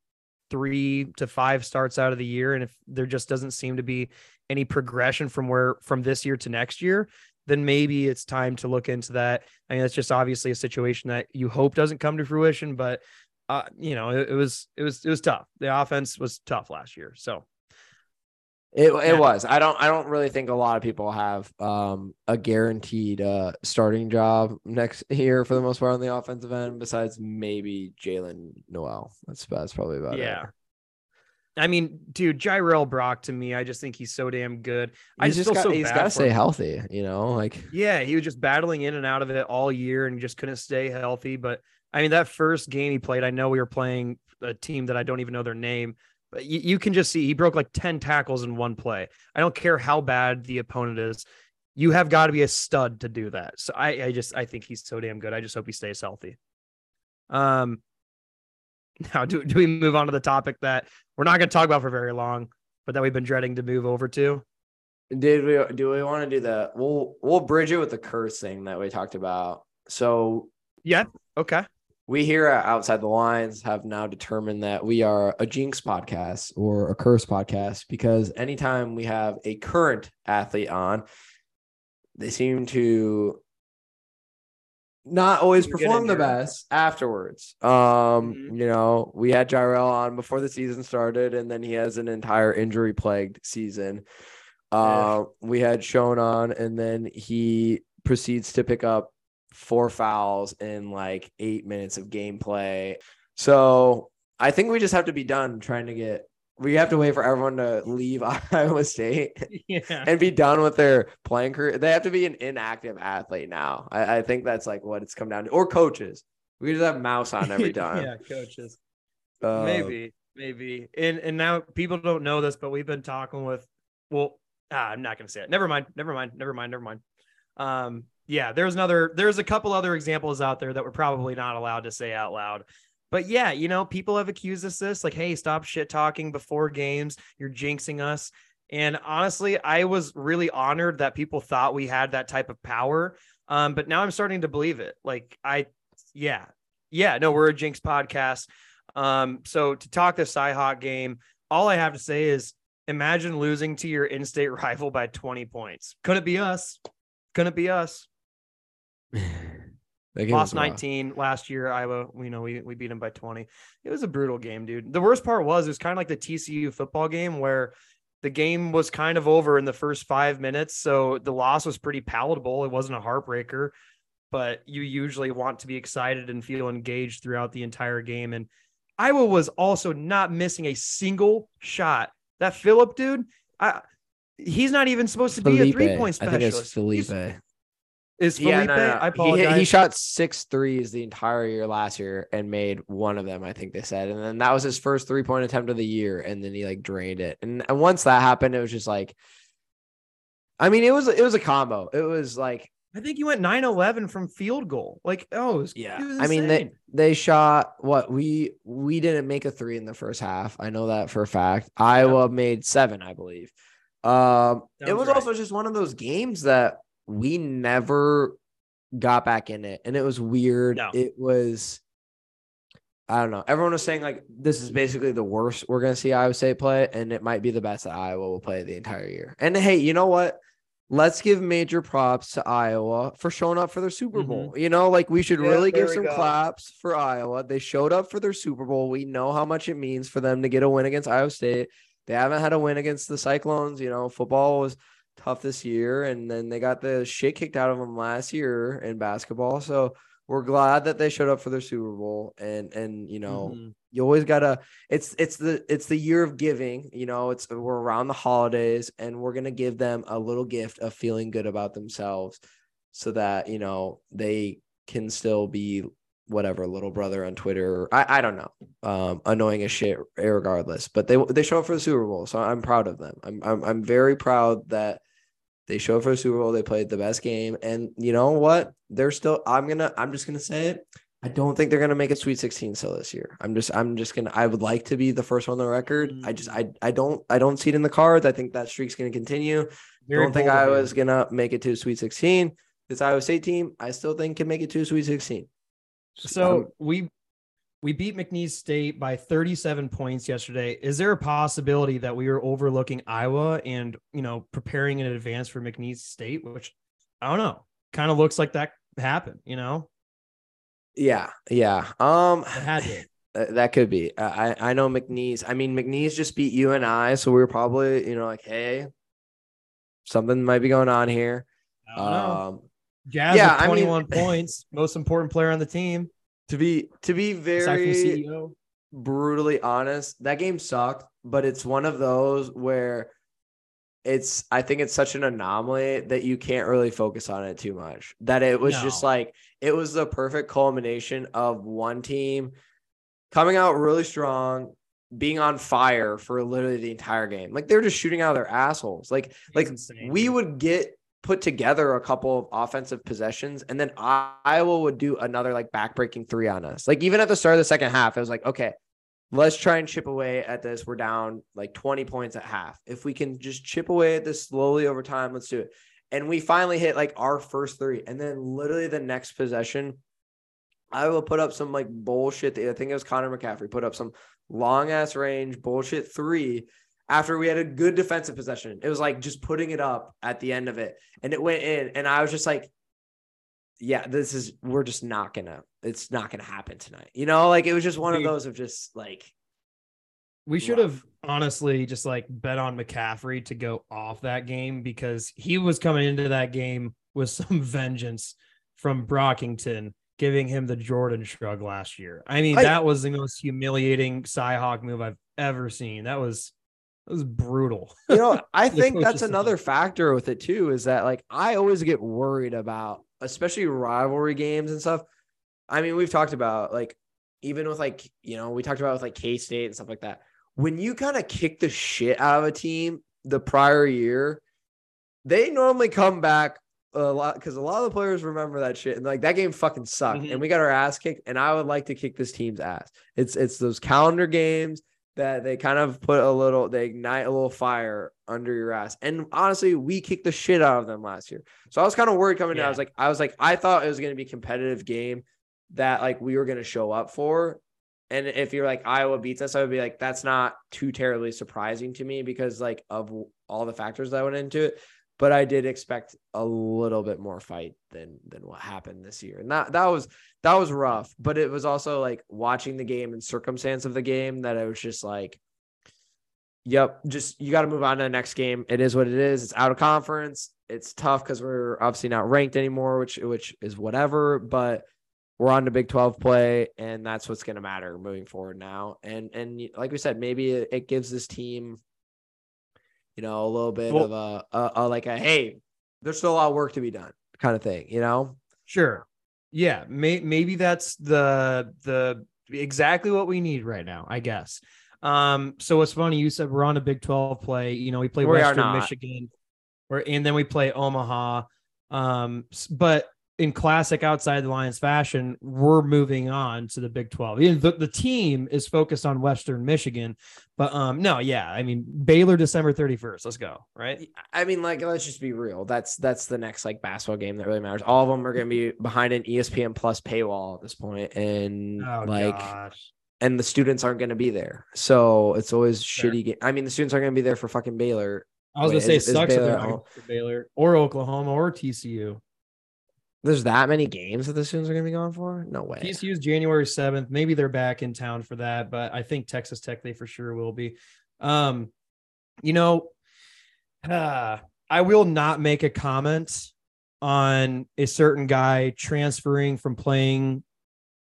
three to five starts out of the year, and if there just doesn't seem to be any progression from where from this year to next year, then maybe it's time to look into that. I mean, that's just obviously a situation that you hope doesn't come to fruition, but uh, you know, it, it was it was it was tough. The offense was tough last year, so. It Yeah. it was. I don't I don't really think a lot of people have um a guaranteed uh starting job next year for the most part on the offensive end, besides maybe Jaylin Noel. That's that's probably about it. Yeah. I mean, dude, Jirehl Brock to me, I just think he's so damn good. I He's just got, so he's got to stay him. healthy, you know, like Yeah, he was just battling in and out of it all year and just couldn't stay healthy. But I mean, that first game he played, I know we were playing a team that I don't even know their name, you, you can just see he broke like 10 tackles in one play. I don't care how bad the opponent is. You have got to be a stud to do that. So I, I just I think he's so damn good. I just hope he stays healthy. Um now do, do we move on to the topic that we're not going to talk about for very long, but that we've been dreading to move over to? did we do we want to do that? we'll we'll bridge it with the curse thing that we talked about. So Yeah. Okay. We here at Outside the Lines have now determined that we are a jinx podcast or a curse podcast because anytime we have a current athlete on, they seem to not always You perform the best afterwards. Um, Mhm. you know, we had Jirehl on before the season started, and then he has an entire injury plagued season. Uh, we had Sean on, and then he proceeds to pick up four fouls in like eight minutes of gameplay. So I think we just have to be done trying to get. We have to wait for everyone to leave Iowa State Yeah. and be done with their playing career. They have to be an inactive athlete now. I, I think that's like what it's come down to, or coaches. We just have mouse on every time. yeah, coaches. Uh, maybe, maybe. And and now people don't know this, but we've been talking with. Well, ah, I'm not gonna say it. Never mind. Never mind. Never mind. Never mind. Um, yeah, there's another. There's a couple other examples out there that we're probably not allowed to say out loud. But yeah, you know, people have accused us this like, hey, stop shit talking before games. You're jinxing us. And honestly, I was really honored that people thought we had that type of power. Um, but now I'm starting to believe it. Like I, yeah, yeah, no, we're a jinx podcast. Um, so to talk the Cyhawk game, all I have to say is imagine losing to your in-state rival by 20 points. Couldn't be us. Couldn't be us. Lost was rough. 19 last year. Iowa, you know, we, we beat them by 20. It was a brutal game, dude. The worst part was it was kind of like the TCU football game where the game was kind of over in the first five minutes. So the loss was pretty palatable. It wasn't a heartbreaker, but you usually want to be excited and feel engaged throughout the entire game. And Iowa was also not missing a single shot. That Philip dude, I he's not even supposed to be a three point I think specialist. it's Felipe. He's- Is Felipe? Yeah, no, no. I He, apologize. hit- he shot six threes the entire year last year and made one of them, I think they said. And then that was his first three point attempt of the year. And then he like drained it. And, and once that happened, it was just like, I mean, it was it was a combo. It was like, I think he went 9-11 from field goal. Like, oh, it was, yeah. I mean, they they shot what we we didn't make a three in the first half. I know that for a fact. Iowa made seven, I believe. Um, it was right. also just one of those games that we never got back in it, and it was weird. No. It was. I don't know. Everyone was saying like this is basically the worst we're gonna see Iowa State play, and it might be the best that Iowa will play the entire year. And hey, you know what? Let's give major props to Iowa for showing up for their Super Mhm. Bowl. You know, like we should Yeah, really give some go. claps for Iowa. They showed up for their Super Bowl. We know how much it means for them to get a win against Iowa State. They haven't had a win against the Cyclones. You know, football was tough this year, and then they got the shit kicked out of them last year in basketball. So we're glad that they showed up for their Super Bowl. And and you know, Mhm. you always gotta. It's it's the it's the year of giving. You know, it's we're around the holidays, and we're gonna give them a little gift of feeling good about themselves, so that you know they can still be whatever little brother on Twitter. I I don't know, um, annoying as shit, regardless. But they they show up for the Super Bowl, so I'm proud of them. I'm I'm I'm very proud that they showed up for the Super Bowl. They played the best game, and you know what? They're still. I'm gonna. I'm just gonna say it. I don't think they're gonna make a Sweet 16 still this year. I'm just. I'm just gonna. I would like to be the first one on the record. I just. I. I don't. I don't see it in the cards. I think that streak's gonna continue. Very don't think I was gonna make it to Sweet 16. This Iowa State team, I still think can make it to Sweet 16. So Um, we we beat McNeese State by 37 points yesterday. Is there a possibility that we were overlooking Iowa and you know preparing in advance for McNeese State, which I don't know, kind of looks like that happened. You know, yeah, yeah. Um, That could be. I I know McNeese. I mean, McNeese just beat you and I, so we were probably you know like, hey, something might be going on here. I don't know. Um, Jazz yeah, with I mean- 21 points, most important player on the team, to be to be aside from the very CEO. brutally honest, that game sucked, but it's one of those where it's I think it's such an anomaly that you can't really focus on it too much. That it was just like it was the perfect culmination of one team coming out really strong, being on fire for literally the entire game. Like they're just shooting out of their assholes. Like like insane, we would get put together a couple of offensive possessions and then Iowa would do another like backbreaking three on us. Like even at the start of the second half, it was like, okay, let's try and chip away at this. We're down like 20 points at half. If we can just chip away at this slowly over time, let's do it. And we finally hit like our first three. And then literally the next possession, Iowa put up some like bullshit. I think it was Connor McCaffery put up some long ass range bullshit three after we had a good defensive possession. It was like just putting it up at the end of it and it went in. And I was just like, yeah, this is, we're just not gonna, it's not gonna happen tonight. You know, like it was just one of those of just like, we should have honestly just like bet on McCaffery to go off that game because he was coming into that game with some vengeance from Brockington giving him the Jordan shrug last year. I mean, I, that was the most humiliating Cyhawk move I've ever seen. That was that was brutal. You know, I think that's another factor with it too, is that like I always get worried about, especially rivalry games and stuff. I mean, we've talked about like even with like, you know, we talked about with like K-State and stuff like that. When you kind of kick the shit out of a team the prior year, they normally come back a lot because a lot of the players remember that shit and like that game fucking sucked mm-hmm. and we got our ass kicked and I would like to kick this team's ass. It's it's those calendar games that they kind of put a little they ignite a little fire under your ass. And honestly, we kicked the shit out of them last year. So I was kind of worried coming yeah. down. I was like I was like I thought it was going to be a competitive game that like we were going to show up for. And if you're like Iowa beats us, I would be like that's not too terribly surprising to me because like of all the factors that went into it but I did expect a little bit more fight than than what happened this year. And that that was that was rough, but it was also like watching the game and circumstance of the game that I was just like yep, just you got to move on to the next game. It is what it is. It's out of conference. It's tough cuz we're obviously not ranked anymore, which which is whatever, but we're on to Big 12 play and that's what's going to matter moving forward now. And and like we said, maybe it, it gives this team you know, a little bit well, of a, a, a like a hey, there's still a lot of work to be done kind of thing, you know? Sure. Yeah, may, maybe that's the the exactly what we need right now, I guess. Um, so what's funny you said we're on a Big 12 play. You know, we play we Western Michigan, or and then we play Omaha. Um, but in classic outside the lines fashion, we're moving on to the Big 12. The, the team is focused on Western Michigan, but um, no, yeah, I mean Baylor December 31st. Let's go, right? I mean, like, let's just be real. That's that's the next like basketball game that really matters. All of them are going to be behind an ESPN Plus paywall at this point, and oh, like. Gosh. And the students aren't going to be there, so it's always sure. shitty. Game. I mean, the students aren't going to be there for fucking Baylor. I was gonna say, is, sucks is Baylor, Baylor or Oklahoma or TCU. There's that many games that the students are going to be going for? No way. TCU's January 7th. Maybe they're back in town for that, but I think Texas Tech they for sure will be. Um, you know, uh, I will not make a comment on a certain guy transferring from playing,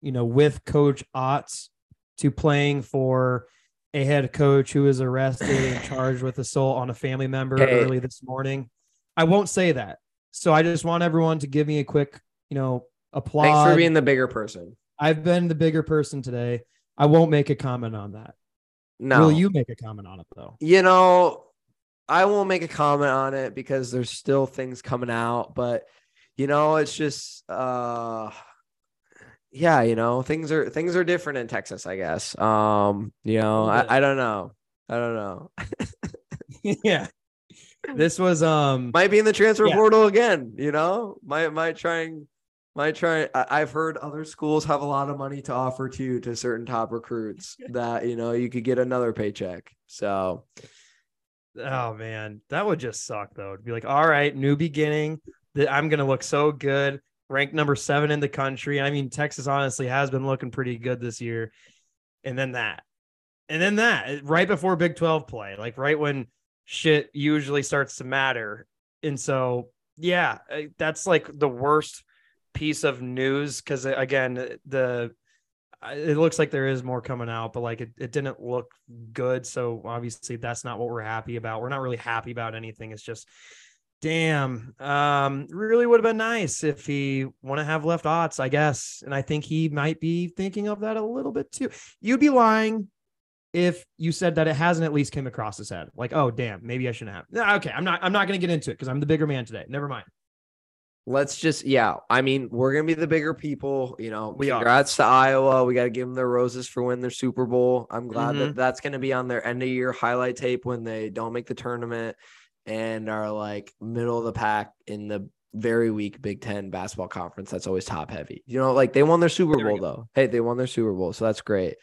you know, with Coach Otz to playing for a head coach who was arrested and charged with assault on a family member hey. early this morning. I won't say that. So I just want everyone to give me a quick, you know, applause. Thanks for being the bigger person. I've been the bigger person today. I won't make a comment on that. No. Will you make a comment on it though? You know, I won't make a comment on it because there's still things coming out, but you know, it's just uh yeah, you know, things are things are different in Texas, I guess. Um, you know, I, I don't know. I don't know. yeah this was um might be in the transfer yeah. portal again. You know, might might trying might try. I've heard other schools have a lot of money to offer to to certain top recruits that you know you could get another paycheck. So, oh man, that would just suck though. To be like, all right, new beginning. That I'm gonna look so good, ranked number seven in the country. I mean, Texas honestly has been looking pretty good this year, and then that, and then that right before Big Twelve play, like right when shit usually starts to matter. And so, yeah, that's like the worst piece of news because again, the it looks like there is more coming out, but like it, it didn't look good. So obviously that's not what we're happy about. We're not really happy about anything. It's just damn. Um, really would have been nice if he want to have left Otz I guess. And I think he might be thinking of that a little bit too. You'd be lying if you said that it hasn't at least came across his head like oh damn maybe i shouldn't have okay i'm not i'm not going to get into it because i'm the bigger man today never mind let's just yeah i mean we're going to be the bigger people you know we are congrats are. to iowa we got to give them their roses for winning their super bowl i'm glad mm-hmm. that that's going to be on their end of year highlight tape when they don't make the tournament and are like middle of the pack in the very weak Big Ten basketball conference that's always top heavy. You know, like they won their Super Bowl though. Hey, they won their Super Bowl, so that's great.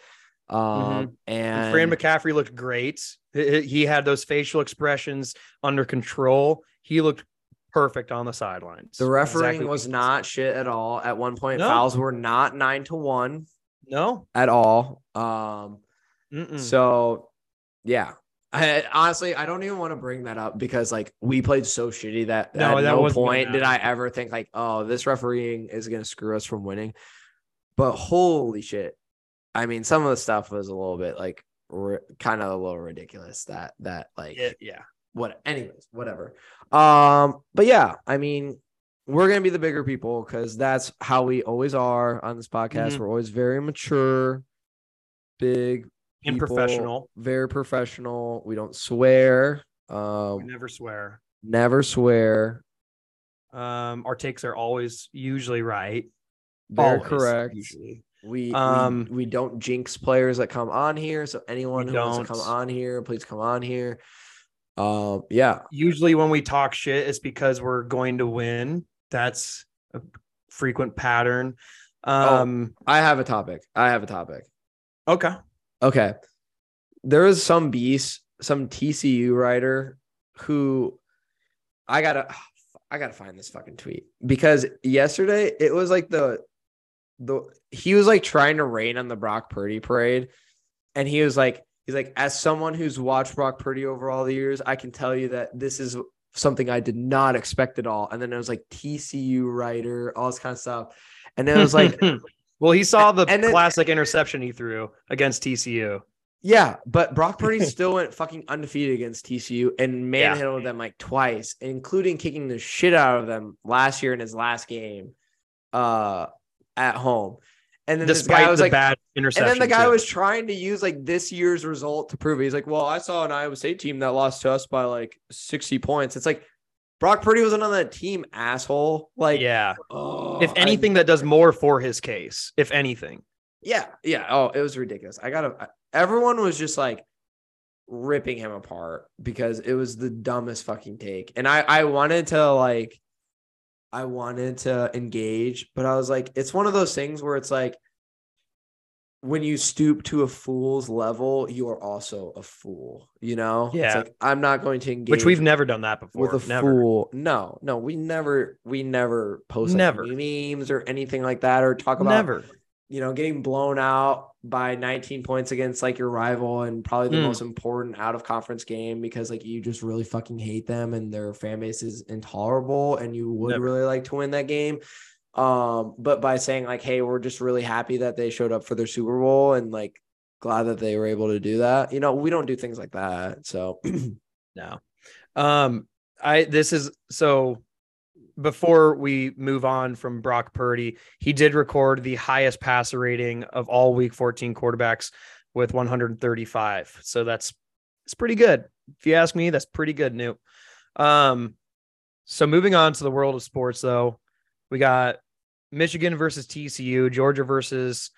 Um, mm-hmm. and, and Fran McCaffery looked great. He had those facial expressions under control. He looked perfect on the sidelines. The refereeing exactly was not shit at all. At one point, no. fouls were not nine to one. No, at all. Um, Mm-mm. so yeah, I, honestly, I don't even want to bring that up because like we played so shitty that no, at that no point did I ever think like, oh, this refereeing is gonna screw us from winning. But holy shit, I mean, some of the stuff was a little bit like r- kind of a little ridiculous. That that like yeah, yeah. What? Anyways, whatever. Um, but yeah, I mean, we're gonna be the bigger people because that's how we always are on this podcast. Mm-hmm. We're always very mature, big, and professional. Very professional. We don't swear. Um, we never swear. Never swear. Um, our takes are always usually right. Very always, correct. Usually. We, um, we, we don't jinx players that come on here. So anyone who don't. wants to come on here, please come on here. Um, yeah. Usually when we talk shit, it's because we're going to win. That's a frequent pattern. Oh, um, oh, I have a topic. I have a topic. Okay. Okay. There is some beast, some TCU writer who I gotta I gotta find this fucking tweet because yesterday it was like the the he was like trying to rain on the Brock Purdy parade. And he was like, he's like, as someone who's watched Brock Purdy over all the years, I can tell you that this is something I did not expect at all. And then it was like TCU writer, all this kind of stuff. And then it was like Well, he saw the and then, classic interception he threw against TCU. Yeah, but Brock Purdy still went fucking undefeated against TCU and manhandled yeah. them like twice, including kicking the shit out of them last year in his last game uh at home. And then Despite this guy was like bad interception. And then the guy too. was trying to use like this year's result to prove it. He's like, Well, I saw an Iowa State team that lost to us by like 60 points. It's like Brock Purdy wasn't on that team, asshole. Like, yeah. Oh, if anything, I, that does more for his case. If anything. Yeah, yeah. Oh, it was ridiculous. I gotta. Everyone was just like ripping him apart because it was the dumbest fucking take, and I I wanted to like, I wanted to engage, but I was like, it's one of those things where it's like when you stoop to a fool's level, you are also a fool. You know, yeah. Like, I'm not going to engage, which we've never done that before. With a never. fool, no, no, we never, we never post like, never memes or anything like that, or talk about never, you know, getting blown out by 19 points against like your rival and probably the mm. most important out of conference game because like you just really fucking hate them and their fan base is intolerable and you would really like to win that game. Um, but by saying like, hey, we're just really happy that they showed up for their Super Bowl and like glad that they were able to do that. You know, we don't do things like that. So no. Um, I this is so before we move on from Brock Purdy, he did record the highest passer rating of all week 14 quarterbacks with 135. So that's it's pretty good. If you ask me, that's pretty good, New. Um, so moving on to the world of sports, though, we got Michigan versus TCU, Georgia versus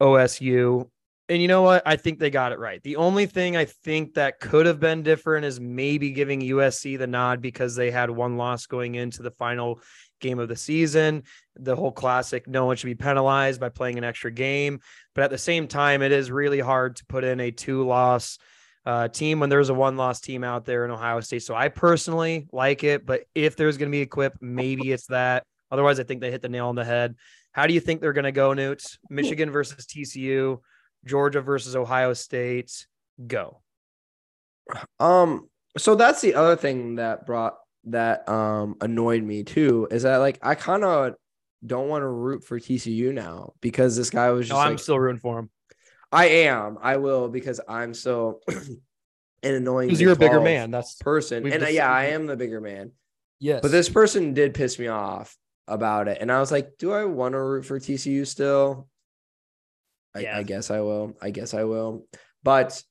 OSU. And you know what? I think they got it right. The only thing I think that could have been different is maybe giving USC the nod because they had one loss going into the final game of the season. The whole classic, no one should be penalized by playing an extra game. But at the same time, it is really hard to put in a two loss uh, team when there's a one loss team out there in Ohio State. So I personally like it. But if there's going to be a quip, maybe it's that. Otherwise, I think they hit the nail on the head. How do you think they're going to go, Newt? Michigan versus TCU, Georgia versus Ohio State. Go. Um. So that's the other thing that brought that um annoyed me too is that like I kind of don't want to root for TCU now because this guy was just. No, I'm like, still rooting for him. I am. I will because I'm so an annoying. Because you're a bigger man. That's person, and uh, yeah, I am the bigger man. Yes, but this person did piss me off about it. And I was like, do I want to root for TCU still? I, yeah. I guess I will. I guess I will. But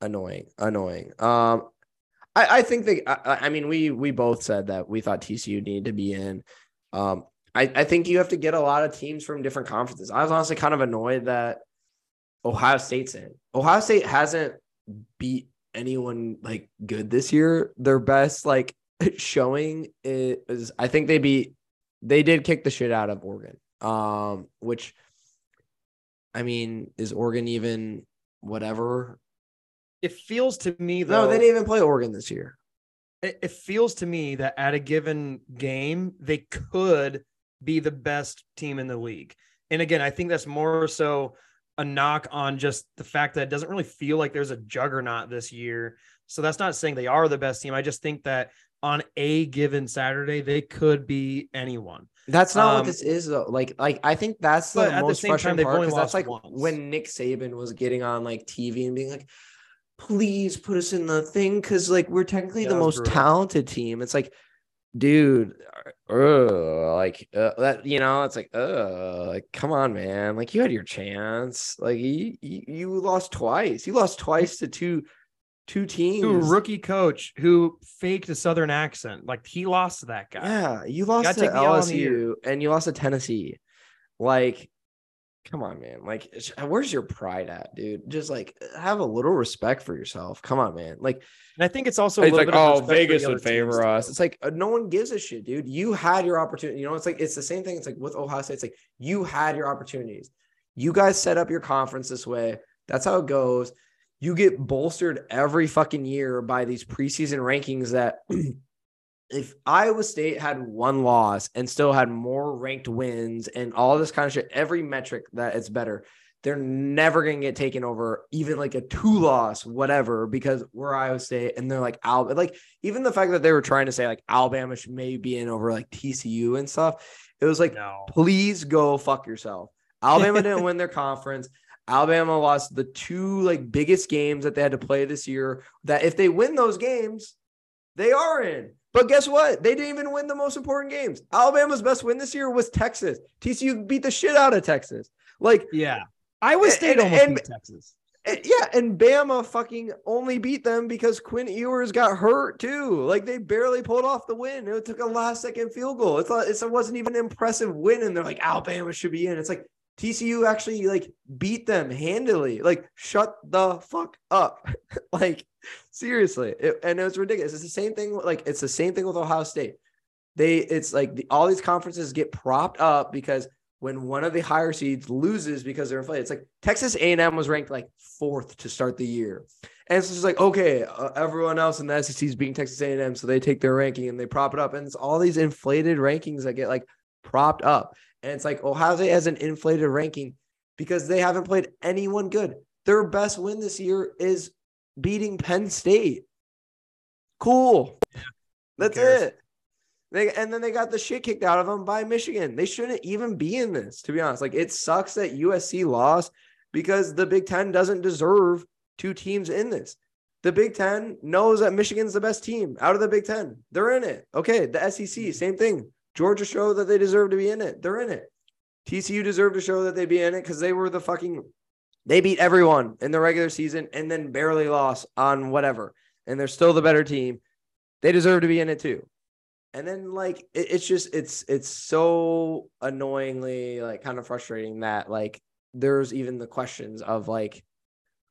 annoying, annoying. Um, I, I think they. I, I mean, we we both said that we thought TCU needed to be in. Um, I, I think you have to get a lot of teams from different conferences. I was honestly kind of annoyed that Ohio State's in. Ohio State hasn't beat anyone like good this year. Their best like showing is I think they beat they did kick the shit out of Oregon. Um, which I mean, is Oregon even whatever? It feels to me though. No, they didn't even play Oregon this year. It, it feels to me that at a given game, they could be the best team in the league. And again, I think that's more so a knock on just the fact that it doesn't really feel like there's a juggernaut this year. So that's not saying they are the best team. I just think that on a given Saturday, they could be anyone. That's not um, what this is though. Like, like I think that's the most the frustrating time, part because that's like once. when Nick Saban was getting on like TV and being like, "Please put us in the thing," because like we're technically yeah, the most brutal. talented team. It's like, dude, uh, like uh, that. You know, it's like, uh, like come on, man. Like you had your chance. Like you, you, you lost twice. You lost twice to two two teams. To a rookie coach who faked a southern accent. Like he lost to that guy. Yeah, you lost to LSU and you lost to Tennessee. Like, come on, man. Like, where's your pride at, dude? Just like have a little respect for yourself. Come on, man. Like, and I think it's also it's like, oh, Vegas would favor us. It's like uh, no one gives a shit, dude. You had your opportunity. You know, it's like it's the same thing. It's like with Ohio State. It's like you had your opportunities. You guys set up your conference this way. That's how it goes you get bolstered every fucking year by these preseason rankings that if Iowa State had one loss and still had more ranked wins and all this kind of shit, every metric that it's better, they're never going to get taken over, even like a two loss, whatever, because we're Iowa State and they're like, Al, like even the fact that they were trying to say like Alabama should maybe be in over like TCU and stuff, it was like, no. please go fuck yourself. Alabama didn't win their conference. Alabama lost the two like biggest games that they had to play this year. That if they win those games, they are in. But guess what? They didn't even win the most important games. Alabama's best win this year was Texas. TCU beat the shit out of Texas. Like, yeah, Iowa State and, almost and, beat Texas. And, yeah, and Bama fucking only beat them because Quinn Ewers got hurt too. Like they barely pulled off the win. It took a last second field goal. It's, not, it wasn't even an impressive win, and they're like Alabama should be in. It's like TCU actually like beat them handily. Like, shut the fuck up. like, seriously. It, and it was ridiculous. It's the same thing. Like, it's the same thing with Ohio State. They, it's like the, all these conferences get propped up because when one of the higher seeds loses because they're inflated, it's like Texas A&M was ranked like fourth to start the year. And it's just like, okay, uh, everyone else in the SEC is being Texas A&M, so they take their ranking and they prop it up. And it's all these inflated rankings that get like propped up. And it's like Ohio State has an inflated ranking because they haven't played anyone good. Their best win this year is beating Penn State. Cool. That's it. They and then they got the shit kicked out of them by Michigan. They shouldn't even be in this, to be honest. Like it sucks that USC lost because the Big Ten doesn't deserve two teams in this. The Big Ten knows that Michigan's the best team out of the Big Ten. They're in it. Okay. The SEC, same thing. Georgia showed that they deserve to be in it. They're in it. TCU deserved to show that they'd be in it because they were the fucking they beat everyone in the regular season and then barely lost on whatever. And they're still the better team. They deserve to be in it too. And then like it, it's just it's it's so annoyingly like kind of frustrating that like there's even the questions of like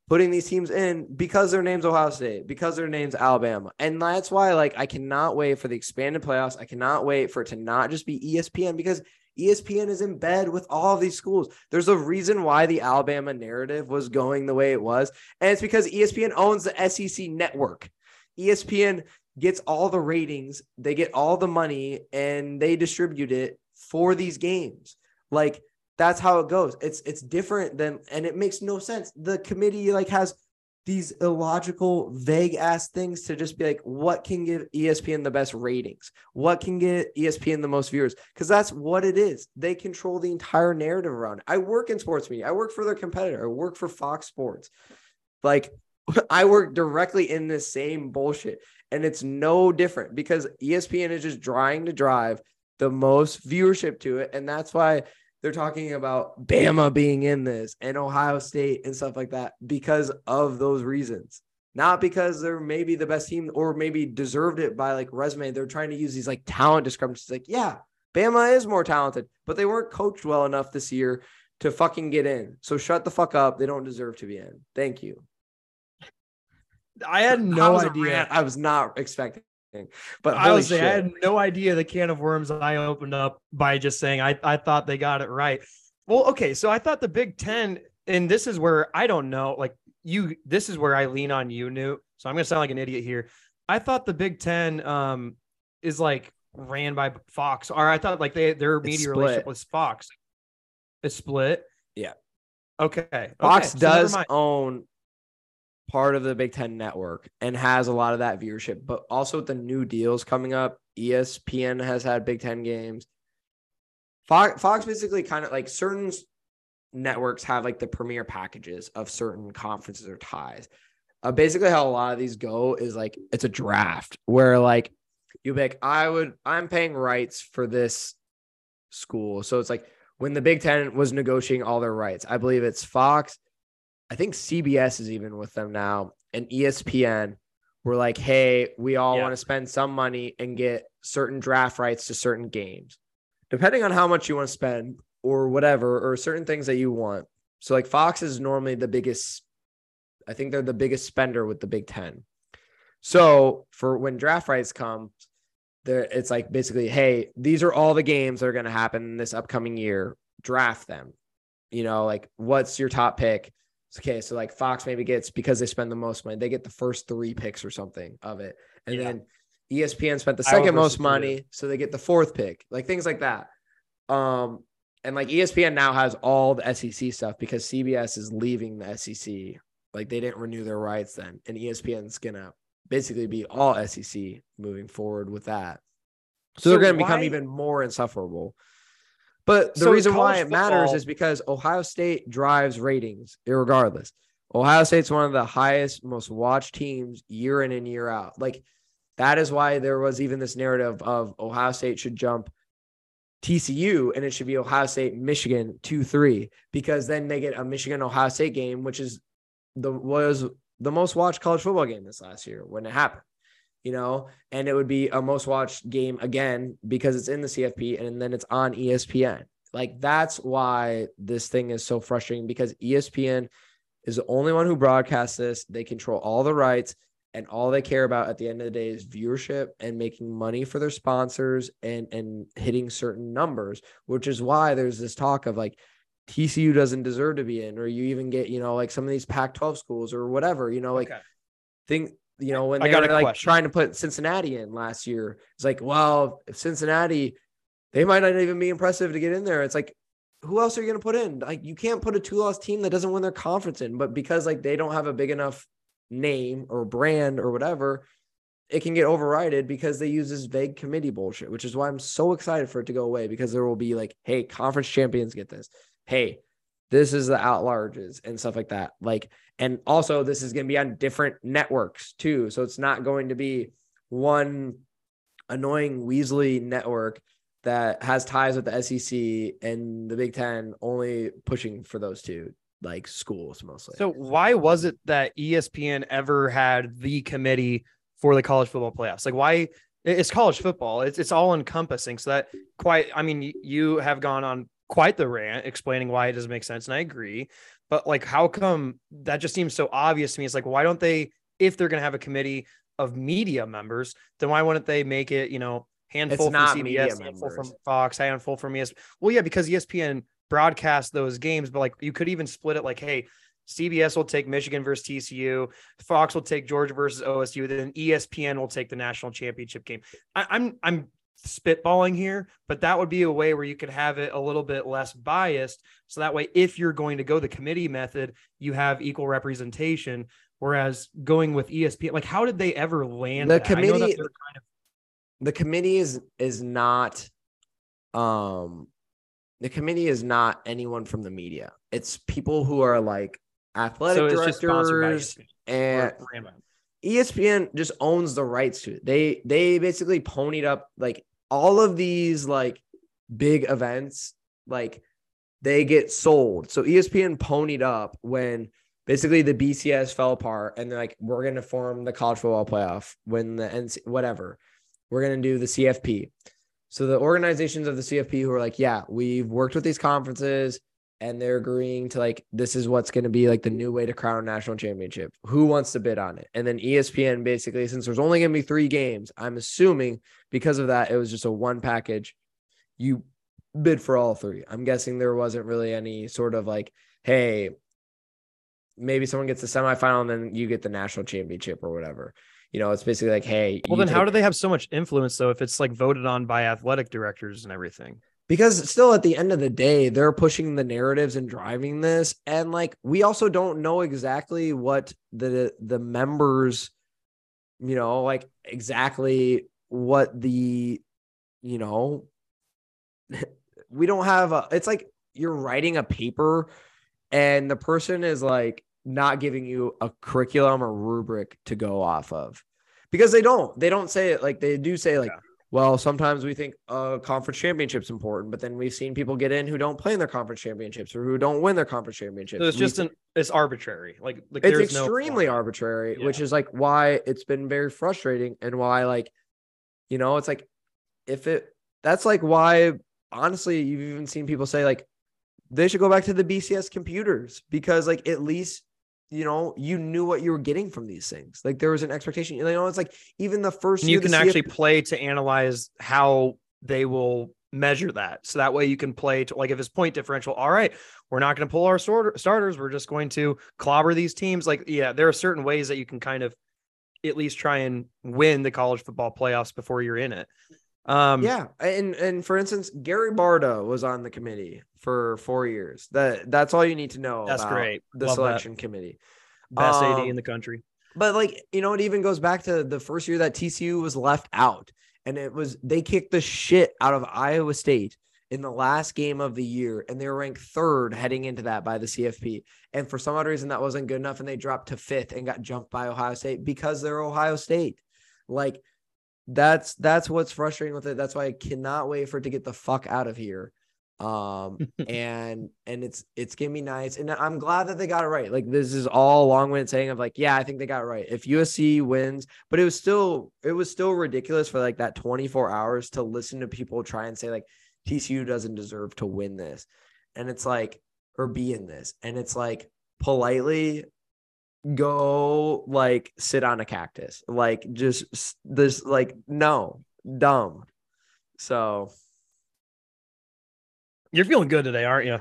putting these teams in because their name's Ohio State, because their name's Alabama. And that's why like I cannot wait for the expanded playoffs. I cannot wait for it to not just be ESPN because ESPN is in bed with all of these schools. There's a reason why the Alabama narrative was going the way it was, and it's because ESPN owns the SEC network. ESPN gets all the ratings, they get all the money, and they distribute it for these games. Like that's how it goes. It's it's different than and it makes no sense. The committee like has these illogical, vague ass things to just be like, what can give ESPN the best ratings? What can get ESPN the most viewers? Because that's what it is. They control the entire narrative around. It. I work in sports media. I work for their competitor. I work for Fox Sports. Like I work directly in the same bullshit. And it's no different because ESPN is just trying to drive the most viewership to it. And that's why they're talking about Bama being in this and Ohio State and stuff like that because of those reasons. Not because they're maybe the best team or maybe deserved it by like resume. They're trying to use these like talent discrepancies. Like, yeah, Bama is more talented, but they weren't coached well enough this year to fucking get in. So shut the fuck up. They don't deserve to be in. Thank you. I had no idea. I was not expecting But I holy was saying, I had no idea the can of worms I opened up by just saying I, I thought they got it right. Well, okay, so I thought the Big Ten, and this is where I don't know, like you, this is where I lean on you, Newt. So I'm gonna sound like an idiot here. I thought the Big Ten um is like ran by Fox, or I thought like they their media split. relationship was Fox. It's split. Yeah. Okay. Fox okay, does mind. own part of the Big Ten network and has a lot of that viewership, but also with the new deals coming up, ESPN has had Big Ten games. Fox, Fox basically kind of like certain networks have like the premier packages of certain conferences or ties. Uh, basically, how a lot of these go is like it's a draft where like you like, I would, I'm paying rights for this school. So it's like when the Big Ten was negotiating all their rights, I believe it's Fox. I think CBS is even with them now, and ESPN were like, hey, we all Yeah. want to spend some money and get certain draft rights to certain games, depending on how much you want to spend or whatever, or certain things that you want. So, like, Fox is normally the biggest, I think they're the biggest spender with the Big Ten. So, for when draft rights come, there it's like basically, hey, these are all the games that are going to happen this upcoming year. Draft them. You know, like what's your top pick? Okay, so like Fox maybe gets because they spend the most money, they get the first three picks or something of it, and Yeah. then ESPN spent the second most money, so they get the fourth pick, like things like that. Um, and like ESPN now has all the SEC stuff because CBS is leaving the SEC. Like they didn't renew their rights then, and ESPN's gonna basically be all SEC moving forward with that. So, So they're going to become even more insufferable. But the So reason why it matters is because Ohio State drives ratings, regardless. Ohio State's one of the highest, most watched teams year in and year out. Like that is why there was even this narrative of Ohio State should jump TCU and it should be Ohio State, Michigan 2 3, because then they get a Michigan Ohio State game, which is the was the most watched college football game this last year when it happened. You know, and it would be a most watched game again because it's in the CFP and then it's on ESPN. Like that's why this thing is so frustrating because ESPN is the only one who broadcasts this. They control all the rights and all they care about at the end of the day is viewership and making money for their sponsors and and hitting certain numbers, which is why there's this talk of like TCU doesn't deserve to be in, or you even get, you know, like some of these Pac-12 schools or whatever, you know, like Okay. think, you know, when I they got were like question. trying to put Cincinnati in last year, it's like, well, if Cincinnati, they might not even be impressive to get in there. It's like, who else are you going to put in? Like, you can't put a two loss team that doesn't win their conference in, but because like they don't have a big enough name or brand or whatever, it can get overrided because they use this vague committee bullshit, which is why I'm so excited for it to go away because there will be like, hey, conference champions get this. Hey, this is the out larges and stuff like that. Like, and also this is going to be on different networks too. So it's not going to be one annoying Weasley network that has ties with the SEC and the Big Ten only pushing for those two like schools mostly. So why was it that ESPN ever had the committee for the college football playoffs? Like why it's college football. It's it's all encompassing. So that quite I mean you have gone on quite the rant explaining why it doesn't make sense and I agree. But like how come that just seems so obvious to me? It's like why don't they if they're going to have a committee of media members, then why wouldn't they make it, you know, handful It's from CBS, handful from. Fox, handful from ESPN. Well, yeah, because ESPN broadcast those games, but like you could even split it like, hey, CBS will take Michigan versus TCU, Fox will take Georgia versus OSU, then ESPN will take the national championship game. I, I'm I'm spitballing here, but that would be a way where you could have it a little bit less biased. So that way, if you're going to go the committee method, you have equal representation. Whereas going with ESP, like how did they ever land? The that? Know that committee- kind of the committee is is not um the committee is not anyone from the media. It's people who are like athletic so it's just sponsored by directors and or ran by- ESPN just owns the rights to it. They they basically ponied up like all of these like big events, like they get sold. So ESPN ponied up when basically the BCS fell apart and they're like, we're gonna form the college football playoff when the NC whatever. We're gonna do the CFP. So the organizations of the CFP who are like, yeah, we've worked with these conferences. And they're agreeing to like this is what's going to be like the new way to crown a national championship. Who wants to bid on it? And then ESPN basically, since there's only going to be three games, I'm assuming because of that, it was just a one package. You bid for all three. I'm guessing there wasn't really any sort of like, hey, maybe someone gets the semifinal and then you get the national championship or whatever. You know, it's basically like, hey, Well, then how do they have so much influence though if it's like voted on by athletic directors and everything? Because still at the end of the day they're pushing the narratives and driving this and like we also don't know exactly what the the members you know like exactly what the you know we don't have a it's like you're writing a paper and the person is like not giving you a curriculum or rubric to go off of because they don't they don't say it like they do say like Yeah. Well sometimes we think uh conference championship's important but then we've seen people get in who don't play in their conference championships or who don't win their conference championships So it's just an it's arbitrary. Like, like it's there's no extremely format. arbitrary which is like why it's been very frustrating and why like you know it's like if it that's like why honestly you've even seen people say like they should go back to the bcs computers because like at least you know you knew what you were getting from these things like there was an expectation you know it's like even the first And you can actually play to analyze how they will measure that. So that way you can play to like if it's point differential, all right, we're not going to pull our starters. We're just going to clobber these teams. Like, yeah, there are certain ways that you can kind of at least try and win the college football playoffs before you're in it. Um, yeah and and for instance gary barta was on the committee for four years that that's all you need to know That's great. the Love that. selection committee best AD Um, in the country. But like, you know, it even goes back to the first year that TCU was left out. And it was they kicked the shit out of Iowa State in the last game of the year. And they were ranked third heading into that by the CFP. And for some odd reason that wasn't good enough. And they dropped to fifth and got jumped by Ohio State because they're Ohio State. Like that's that's what's frustrating with it. That's why I cannot wait for it to get the fuck out of here. Um and and it's it's gonna be nice. And I'm glad that they got it right. Like this is all long-winded saying of like, yeah, I think they got it right. If USC wins, but it was still it was still ridiculous for like that 24 hours to listen to people try and say like TCU doesn't deserve to win this. And it's like, or be in this. And it's like politely go like sit on a cactus. Like just this like no, dumb. So You're feeling good today, aren't you?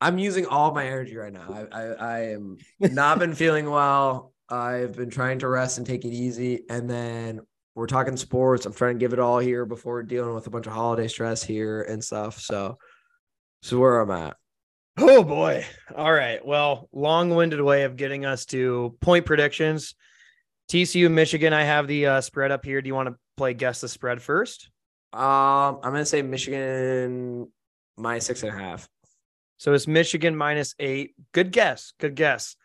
I'm using all my energy right now. I, I, I am not been feeling well. I've been trying to rest and take it easy. And then we're talking sports. I'm trying to give it all here before dealing with a bunch of holiday stress here and stuff. So, so where I'm at. Oh boy. All right. Well, long-winded way of getting us to point predictions. TCU, Michigan. I have the uh, spread up here. Do you want to play guess the spread first? Um, I'm gonna say Michigan minus six and a half. So it's Michigan minus eight. Good guess. Good guess.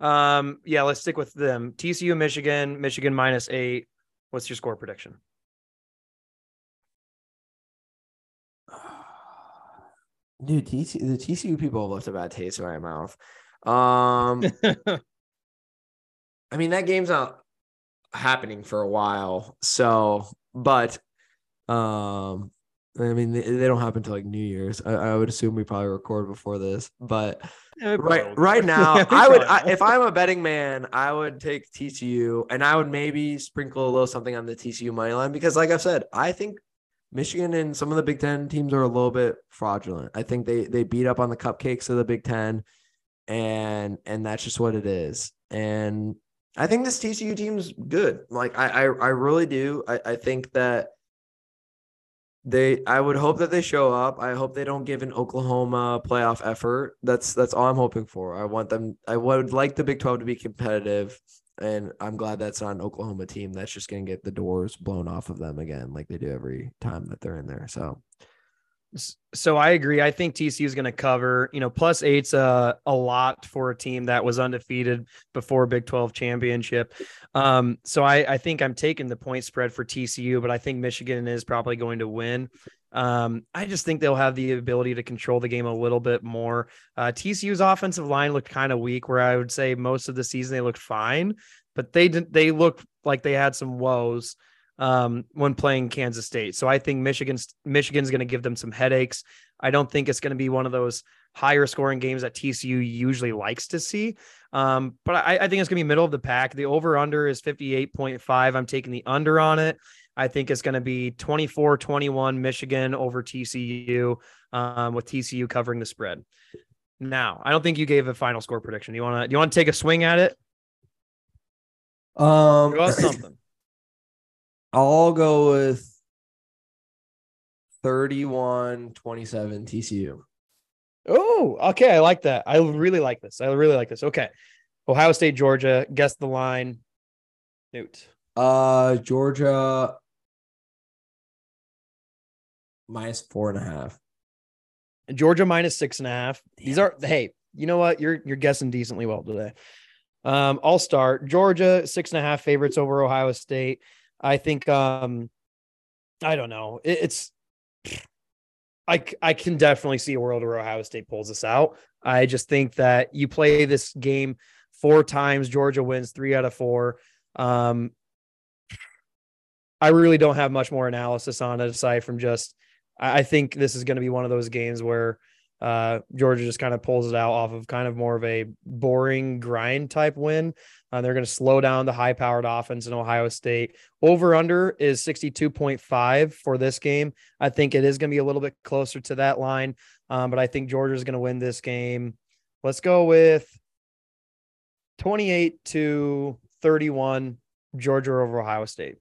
Um, yeah, let's stick with them. TCU, Michigan, Michigan minus eight. What's your score prediction? Dude, TC, the TCU people have left a bad taste in my mouth. Um, I mean, that game's not happening for a while. So, but, um, I mean, they, they don't happen until like New Year's. I, I would assume we probably record before this, but right, right now, I would, I, if I'm a betting man, I would take TCU and I would maybe sprinkle a little something on the TCU money line because, like I've said, I think Michigan and some of the Big Ten teams are a little bit fraudulent. I think they they beat up on the cupcakes of the Big Ten, and and that's just what it is. And I think this TCU team's good. Like I I, I really do. I, I think that they I would hope that they show up. I hope they don't give an Oklahoma playoff effort. That's that's all I'm hoping for. I want them I would like the Big 12 to be competitive. And I'm glad that's not an Oklahoma team that's just gonna get the doors blown off of them again, like they do every time that they're in there. So So I agree. I think TCU is going to cover. You know, plus eight's a a lot for a team that was undefeated before Big Twelve championship. Um, so I I think I'm taking the point spread for TCU, but I think Michigan is probably going to win. Um, I just think they'll have the ability to control the game a little bit more. Uh, TCU's offensive line looked kind of weak, where I would say most of the season they looked fine, but they didn't. They looked like they had some woes um, when playing Kansas State. So I think Michigan's Michigan's going to give them some headaches. I don't think it's going to be one of those higher scoring games that TCU usually likes to see. Um, but I, I think it's going to be middle of the pack. The over under is 58.5. I'm taking the under on it. I think it's going to be 24 21 Michigan over TCU, um, with TCU covering the spread. Now, I don't think you gave a final score prediction. Do you want to, do you want to take a swing at it? Um, Throw something. I'll go with 31 27 TCU. Oh, okay. I like that. I really like this. I really like this. Okay. Ohio State, Georgia. Guess the line. Newt. Uh, Georgia minus four and a half. Georgia minus six and a half. These are hey, you know what? You're you're guessing decently well today. Um, I'll start. Georgia six and a half favorites over Ohio State. I think um I don't know. It, it's I I can definitely see a world where Ohio State pulls this out. I just think that you play this game four times, Georgia wins three out of four. Um, I really don't have much more analysis on it aside from just I think this is going to be one of those games where uh, Georgia just kind of pulls it out off of kind of more of a boring grind type win. Uh, they're going to slow down the high powered offense in Ohio State. Over under is 62.5 for this game. I think it is going to be a little bit closer to that line, um, but I think Georgia is going to win this game. Let's go with 28 to 31, Georgia over Ohio State.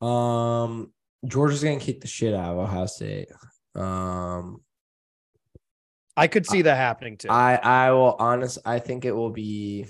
Um, Georgia's gonna kick the shit out of Ohio State. Um, I could see that happening too. I, I I will honest. I think it will be.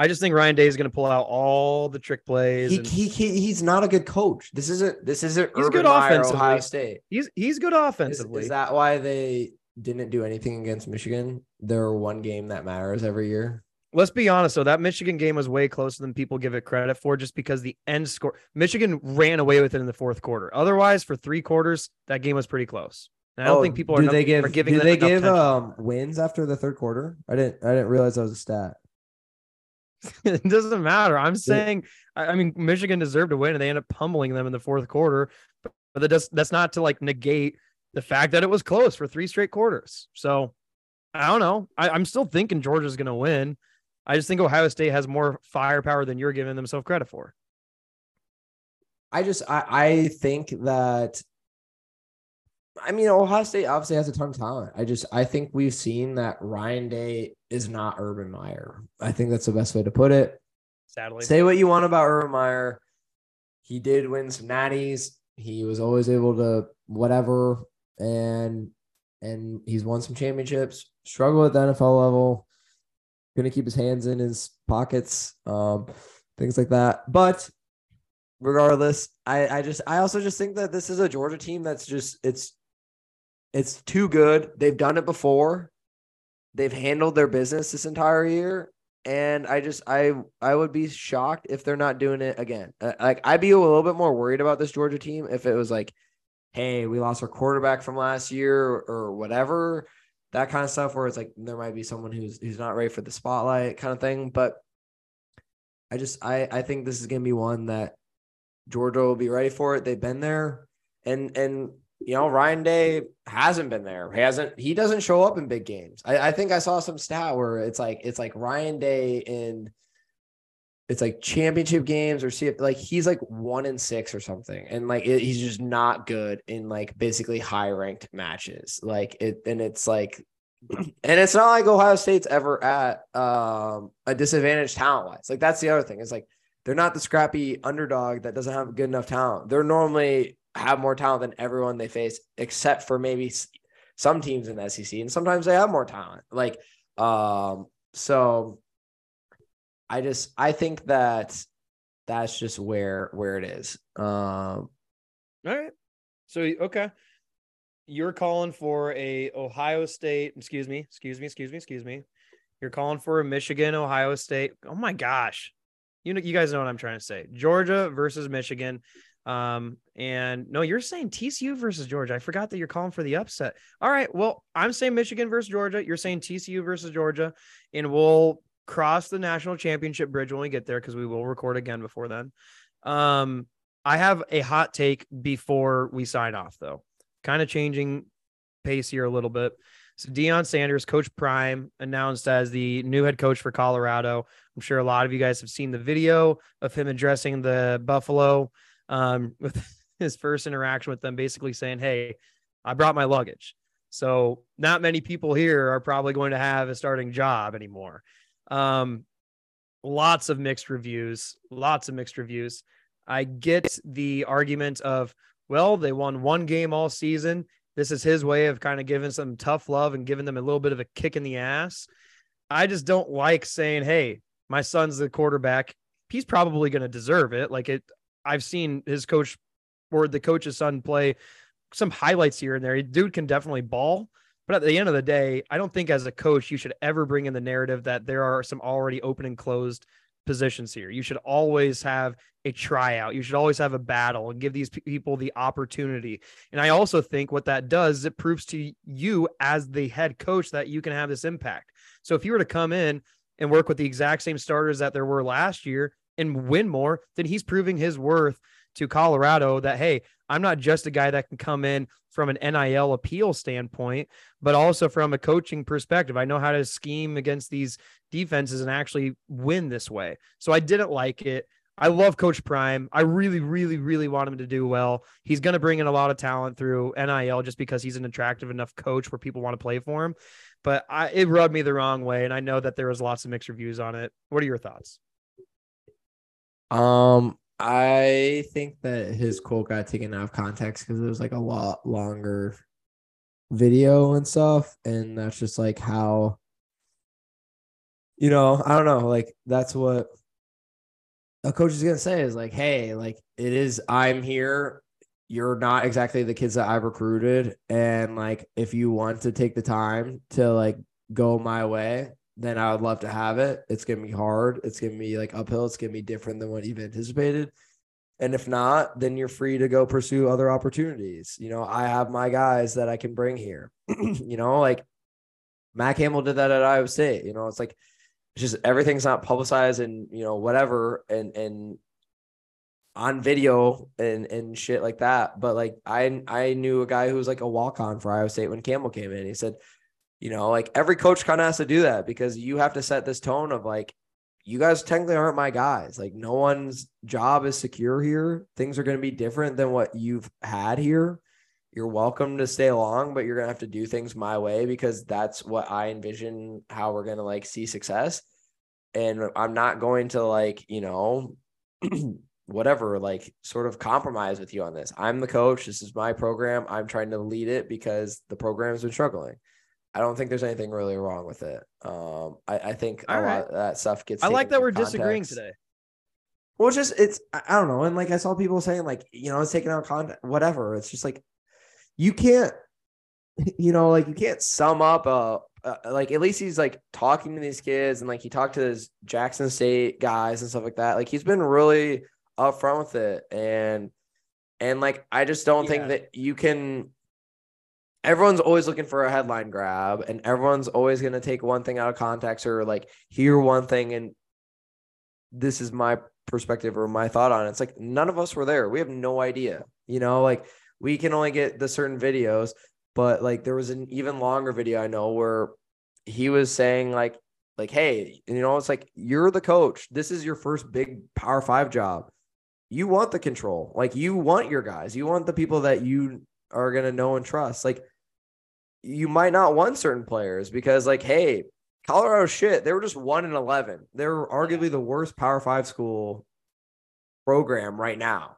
I just think Ryan Day is going to pull out all the trick plays. He, and he, he he's not a good coach. This isn't this isn't He's Urban good Meyer, offensively. Ohio State. he's he's good Is, offensively. is that why they didn't do anything against Michigan? They're one game that matters every year. Let's be honest though, that Michigan game was way closer than people give it credit for just because the end score Michigan ran away with it in the fourth quarter. Otherwise, for three quarters, that game was pretty close. And I don't Oh, think people do are, they give are giving do they give um wins after the third quarter? I didn't I didn't realize that was a stat. it doesn't matter. I'm saying, I, I mean, Michigan deserved to win, and they end up pummeling them in the fourth quarter. But, but that does, that's not to like negate the fact that it was close for three straight quarters. So I don't know. I, I'm still thinking Georgia's going to win. I just think Ohio State has more firepower than you're giving themselves credit for. I just I I think that I mean Ohio State obviously has a ton of talent. I just I think we've seen that Ryan Day is not Urban Meyer. I think that's the best way to put it. Sadly, Say what you want about Urban Meyer. He did win some natties. He was always able to whatever and and he's won some championships. Struggle at the NFL level. Gonna keep his hands in his pockets, um, things like that. But regardless, I I just I also just think that this is a Georgia team that's just it's it's too good. They've done it before. They've handled their business this entire year, and I just I I would be shocked if they're not doing it again. Uh, Like I'd be a little bit more worried about this Georgia team if it was like, hey, we lost our quarterback from last year or whatever, that kind of stuff. Where it's like there might be someone who's who's not ready for the spotlight kind of thing. But I just I I think this is gonna be one that Georgia will be ready for it. They've been there, and and you know Ryan Day hasn't been there. He hasn't. He doesn't show up in big games. I, I think I saw some stat where it's like it's like Ryan Day in it's like championship games or see if like he's like one in six or something, and like it, he's just not good in like basically high ranked matches. Like it, and it's like. And it's not like Ohio State's ever at um, a disadvantage talent wise. Like that's the other thing. It's like they're not the scrappy underdog that doesn't have good enough talent. They're normally have more talent than everyone they face, except for maybe some teams in the SEC, and sometimes they have more talent. Like, um, so I just I think that that's just where where it is. Um, All right. So okay. You're calling for a Ohio State, excuse me, excuse me, excuse me, excuse me. You're calling for a Michigan, Ohio State. Oh my gosh. You know, you guys know what I'm trying to say. Georgia versus Michigan. Um, and no, you're saying TCU versus Georgia. I forgot that you're calling for the upset. All right. Well, I'm saying Michigan versus Georgia. You're saying TCU versus Georgia, and we'll cross the national championship bridge when we get there because we will record again before then. Um, I have a hot take before we sign off, though. Kind of changing pace here a little bit. So Deion Sanders, Coach Prime, announced as the new head coach for Colorado. I'm sure a lot of you guys have seen the video of him addressing the Buffalo um, with his first interaction with them, basically saying, "Hey, I brought my luggage." So not many people here are probably going to have a starting job anymore. Um, lots of mixed reviews, lots of mixed reviews. I get the argument of, well, they won one game all season. This is his way of kind of giving some tough love and giving them a little bit of a kick in the ass. I just don't like saying, hey, my son's the quarterback. He's probably going to deserve it. Like it, I've seen his coach or the coach's son play some highlights here and there. Dude can definitely ball. But at the end of the day, I don't think as a coach you should ever bring in the narrative that there are some already open and closed positions here. You should always have a tryout. You should always have a battle and give these people the opportunity. And I also think what that does is it proves to you as the head coach that you can have this impact. So if you were to come in and work with the exact same starters that there were last year and win more, then he's proving his worth to Colorado that, hey, I'm not just a guy that can come in from an NIL appeal standpoint, but also from a coaching perspective. I know how to scheme against these defenses and actually win this way. So I didn't like it. I love Coach Prime. I really, really, really want him to do well. He's going to bring in a lot of talent through NIL just because he's an attractive enough coach where people want to play for him. But I, it rubbed me the wrong way, and I know that there was lots of mixed reviews on it. What are your thoughts? Um, I think that his quote got taken out of context because it was like a lot longer video and stuff. And that's just like how, you know, I don't know. Like, that's what a coach is going to say is like, hey, like, it is, I'm here. You're not exactly the kids that I've recruited. And like, if you want to take the time to like go my way, then I would love to have it. It's gonna be hard. It's gonna be like uphill. It's gonna be different than what you've anticipated. And if not, then you're free to go pursue other opportunities. You know, I have my guys that I can bring here. you know, like Matt Campbell did that at Iowa State. You know, it's like it's just everything's not publicized and you know whatever and and on video and and shit like that. But like I I knew a guy who was like a walk on for Iowa State when Campbell came in. He said, you know, like every coach kind of has to do that because you have to set this tone of like, you guys technically aren't my guys. Like, no one's job is secure here. Things are going to be different than what you've had here. You're welcome to stay along, but you're going to have to do things my way because that's what I envision how we're going to like see success. And I'm not going to like, you know, whatever, like sort of compromise with you on this. I'm the coach. This is my program. I'm trying to lead it because the program's been struggling. I don't think there's anything really wrong with it. Um, I, I think All a right. lot of that stuff gets. I like that we're context. disagreeing today. Well, it's just it's I don't know, and like I saw people saying like you know it's taken out content, whatever. It's just like you can't, you know, like you can't sum up a, a like at least he's like talking to these kids and like he talked to his Jackson State guys and stuff like that. Like he's been really upfront with it, and and like I just don't yeah. think that you can everyone's always looking for a headline grab and everyone's always going to take one thing out of context or like hear one thing and this is my perspective or my thought on it. It's like none of us were there. We have no idea. You know, like we can only get the certain videos, but like there was an even longer video I know where he was saying like like hey, you know, it's like you're the coach. This is your first big Power 5 job. You want the control. Like you want your guys. You want the people that you are going to know and trust. Like you might not want certain players because like, hey, Colorado shit, they were just one in 11. They're arguably the worst power five school program right now.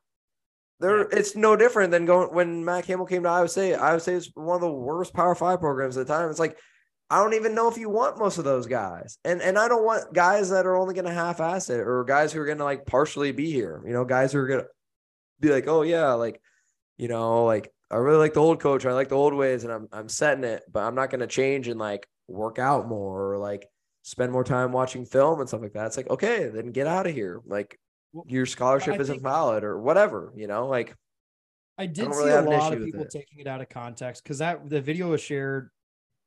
There, it's no different than going when Matt Campbell came to Iowa State. Iowa State is one of the worst Power Five programs at the time. It's like I don't even know if you want most of those guys, and and I don't want guys that are only going to half ass it or guys who are going to like partially be here. You know, guys who are going to be like, oh yeah, like you know, like I really like the old coach. I like the old ways, and I'm I'm setting it, but I'm not going to change and like work out more or like spend more time watching film and stuff like that. It's like okay, then get out of here. Like your scholarship isn't valid or whatever. You know, like I did I see really a lot of people taking it out of context because that the video was shared,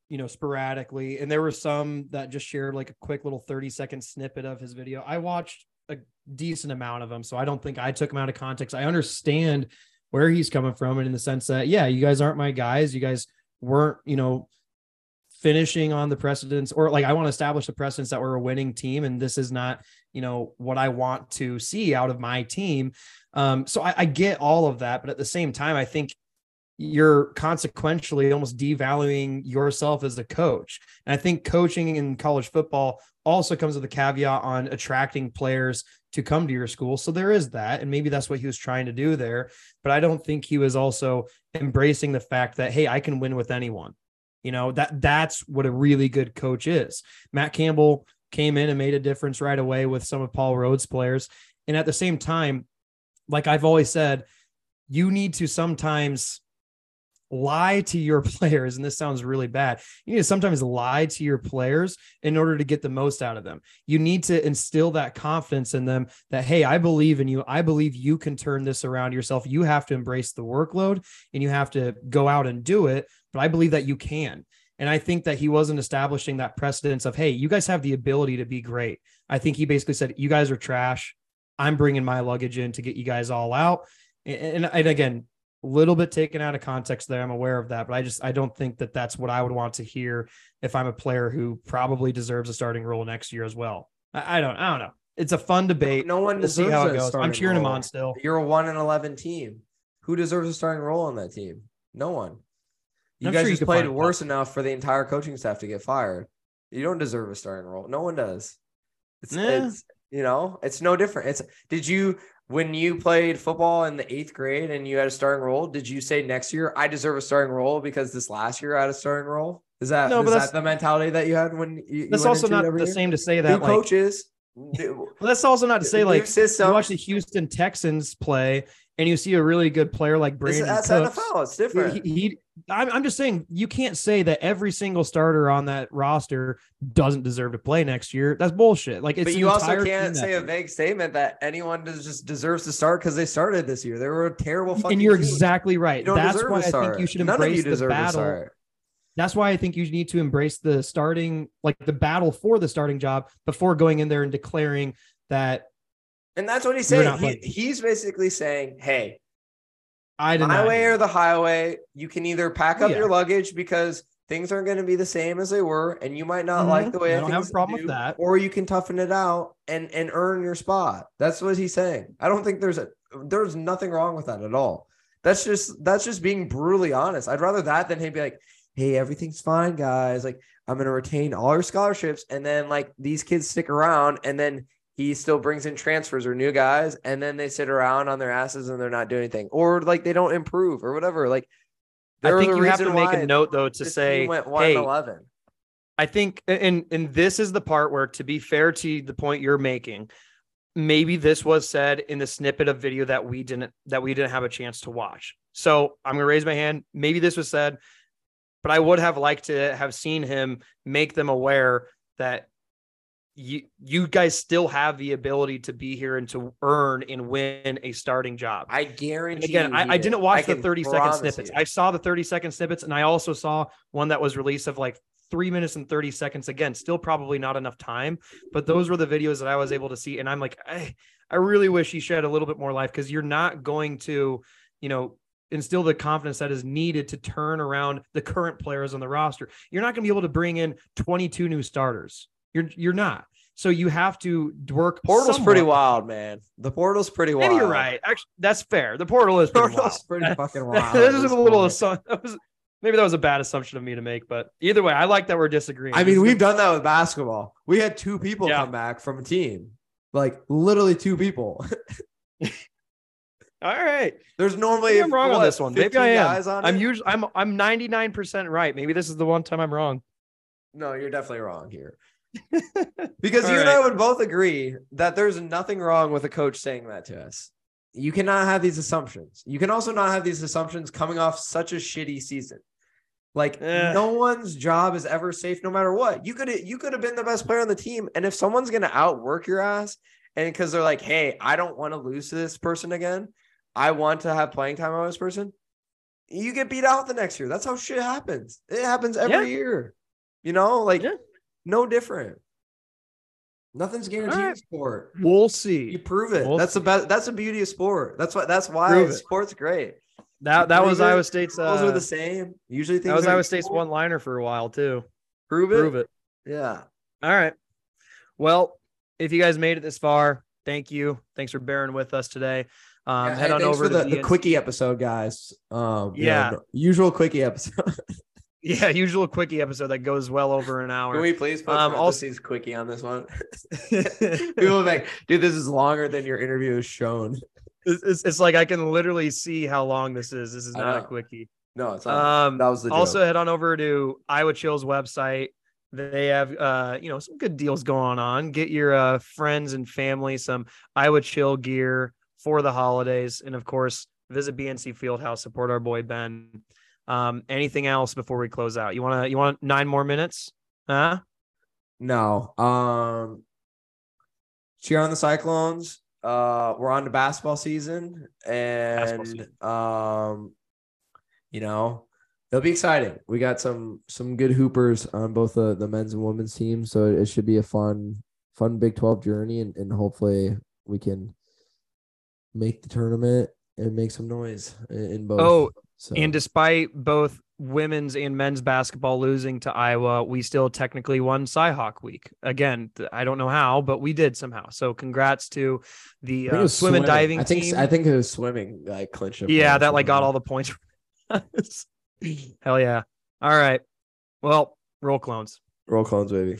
you know, sporadically, and there were some that just shared like a quick little 30 second snippet of his video. I watched a decent amount of them, so I don't think I took them out of context. I understand where he's coming from and in the sense that yeah you guys aren't my guys you guys weren't, you know, finishing on the precedence or like I want to establish the precedence that we're a winning team and this is not, you know, what I want to see out of my team. Um, so I, I get all of that, but at the same time, I think you're consequentially almost devaluing yourself as a coach. And I think coaching in college football also comes with a caveat on attracting players to come to your school. So there is that. And maybe that's what he was trying to do there. But I don't think he was also embracing the fact that, hey, I can win with anyone. You know, that that's what a really good coach is. Matt Campbell came in and made a difference right away with some of Paul Rhoads players. And at the same time, like I've always said, you need to sometimes lie to your players and this sounds really bad. You need to sometimes lie to your players in order to get the most out of them. You need to instill that confidence in them that hey i believe in you. I believe you can turn this around yourself. You have to embrace the workload and you have to go out and do it but i believe that you can. And i think that he wasn't establishing that precedence of hey you guys have the ability to be great. I think he basically said you guys are trash. I'm bringing my luggage in to get you guys all out. And, and again little bit taken out of context there. I'm aware of that, but I just I don't think that that's what I would want to hear if I'm a player who probably deserves a starting role next year as well. I, I don't I don't know. It's a fun debate. No one We'll see deserves how a it goes. I'm cheering him on still. You're a one and eleven team. Who deserves a starting role on that team? No one. You I'm guys sure just played worse enough for the entire coaching staff to get fired. You don't deserve a starting role. No one does. It's, it's you know, it's no different. It's did you when you played football in the eighth grade and you had a starting role, did you say next year I deserve a starting role because this last year I had a starting role? Is that No, is but that that's- the mentality that you had when you, That's also not the year? same to say that like coaches. well, that's also not to say like system. you watch the Houston Texans play and you see a really good player like It's- Brandin that's Cooks. NFL. It's different. He, he- I'm, I'm just saying you can't say that every single starter on that roster doesn't deserve to play next year. That's bullshit. Like it's but you also can't say a vague statement that anyone does just deserves to start because they started this year. They were a terrible fucking and you're team. exactly right. That's why I think you should of you embrace the battle. That's why I think you need to embrace the starting, like the battle for the starting job before going in there and declaring that And that's what he's saying. He, he's basically saying, "Hey, I did my not. way or the highway. You can either pack up Yeah. your luggage because things aren't going to be the same as they were, and you might not Mhm. like the way I don't have a problem with that. or you can toughen it out and and earn your spot. That's what he's saying. I don't think there's a there's nothing wrong with that at all. That's just that's just being brutally honest. I'd rather that than him be like, "Hey, everything's fine, guys. Like, I'm going to retain all your scholarships, and then like these kids stick around, and then." He still brings in transfers or new guys, and then they sit around on their asses and they're not doing anything, or like they don't improve or whatever. Like, I think you have to make a note though to say, went one hey, eleven. I think, and and this is the part where, to be fair to the point you're making, maybe this was said in the snippet of video that we didn't that we didn't have a chance to watch. So I'm gonna raise my hand. Maybe this was said, but I would have liked to have seen him make them aware that you you guys still have the ability to be here and to earn and win a starting job. I And guarantee. again, you I, I did. didn't watch the 30 second snippets. you. I saw the 30 second snippets, and I also saw one that was released of like three minutes and 30 seconds. Again, still probably not enough time, but those were the videos that I was able to see. And I'm like, I, I really wish he shed a little bit more life because you're not going to, you know, instill the confidence that is needed to turn around the current players on the roster. You're not going to be able to bring in 22 new starters. You're you're not. So you have to work. Portal's pretty wild, man. The portal's pretty wild. Maybe you're right. Actually, that's fair. The portal is pretty wild. Pretty fucking wild. this is a little point. assu- that was maybe that was a bad assumption of me to make, but either way, I like that we're disagreeing. I mean, we've done that with basketball. We had two people Yeah. come back from a team, like literally two people. all right. There's normally I'm wrong on this one. Maybe I am. guys on I'm it? usually I'm I'm 99 percent right. Maybe this is the one time I'm wrong. No, you're definitely wrong here. Because All you and I would both agree that there's nothing wrong with a coach saying that to us. You cannot have these assumptions. You can also not have these assumptions coming off such a shitty season. Like Eh. no one's job is ever safe no matter what. You could you could have been the best player on the team and if someone's going to outwork your ass and cuz they're like, "Hey, I don't want to lose to this person again. I want to have playing time on this person." You get beat out the next year. That's how shit happens. It happens every Yeah. year. You know, like Yeah. No different. Nothing's guaranteed in sport. We'll see. You prove it. We'll that's the best. That's the beauty of sport. That's what. That's why Prove it. sport's great. That that was it. Iowa State's. Those are Uh, the same. Usually things that was Iowa State's equal. one liner for a while too. Prove it. Prove it. Yeah. All right. Well, if you guys made it this far, thank you. Thanks for bearing with us today. Um, Yeah, head hey, on over for to the, the DNC quickie episode, guys. Um, you know, Yeah. usual quickie episode. Yeah, usual quickie episode that goes well over an hour. Can we please put Um, also- parentheses quickie on this one? People are like, dude, this is longer than your interview is shown. It's, it's, it's like I can literally see how long this is. This is not a quickie. No, it's not. Um, that was the joke. also head on over to Iowa Chill's website. They have uh, you know, some good deals going on. Get your uh friends and family some Iowa Chill gear for the holidays, and of course, visit BNC Fieldhouse, support our boy Ben. Um, anything else before we close out? You wanna you want nine more minutes? Huh? No. Um cheer on the Cyclones. Uh we're on to basketball season and season. um you know it'll be exciting. We got some some good hoopers on both the, the men's and women's teams, so it should be a fun fun Big 12 journey and, and hopefully we can make the tournament and make some noise in, in both. Oh, so And despite both women's and men's basketball losing to Iowa, we still technically won Cyhawk Week. Again, I don't know how, but we did somehow. So congrats to the I think it uh, swim and swimming. diving I think team. I think it was swimming like clinched it. yeah, that like got all the points. Hell yeah. All right. Well, roll clones. roll clones, baby.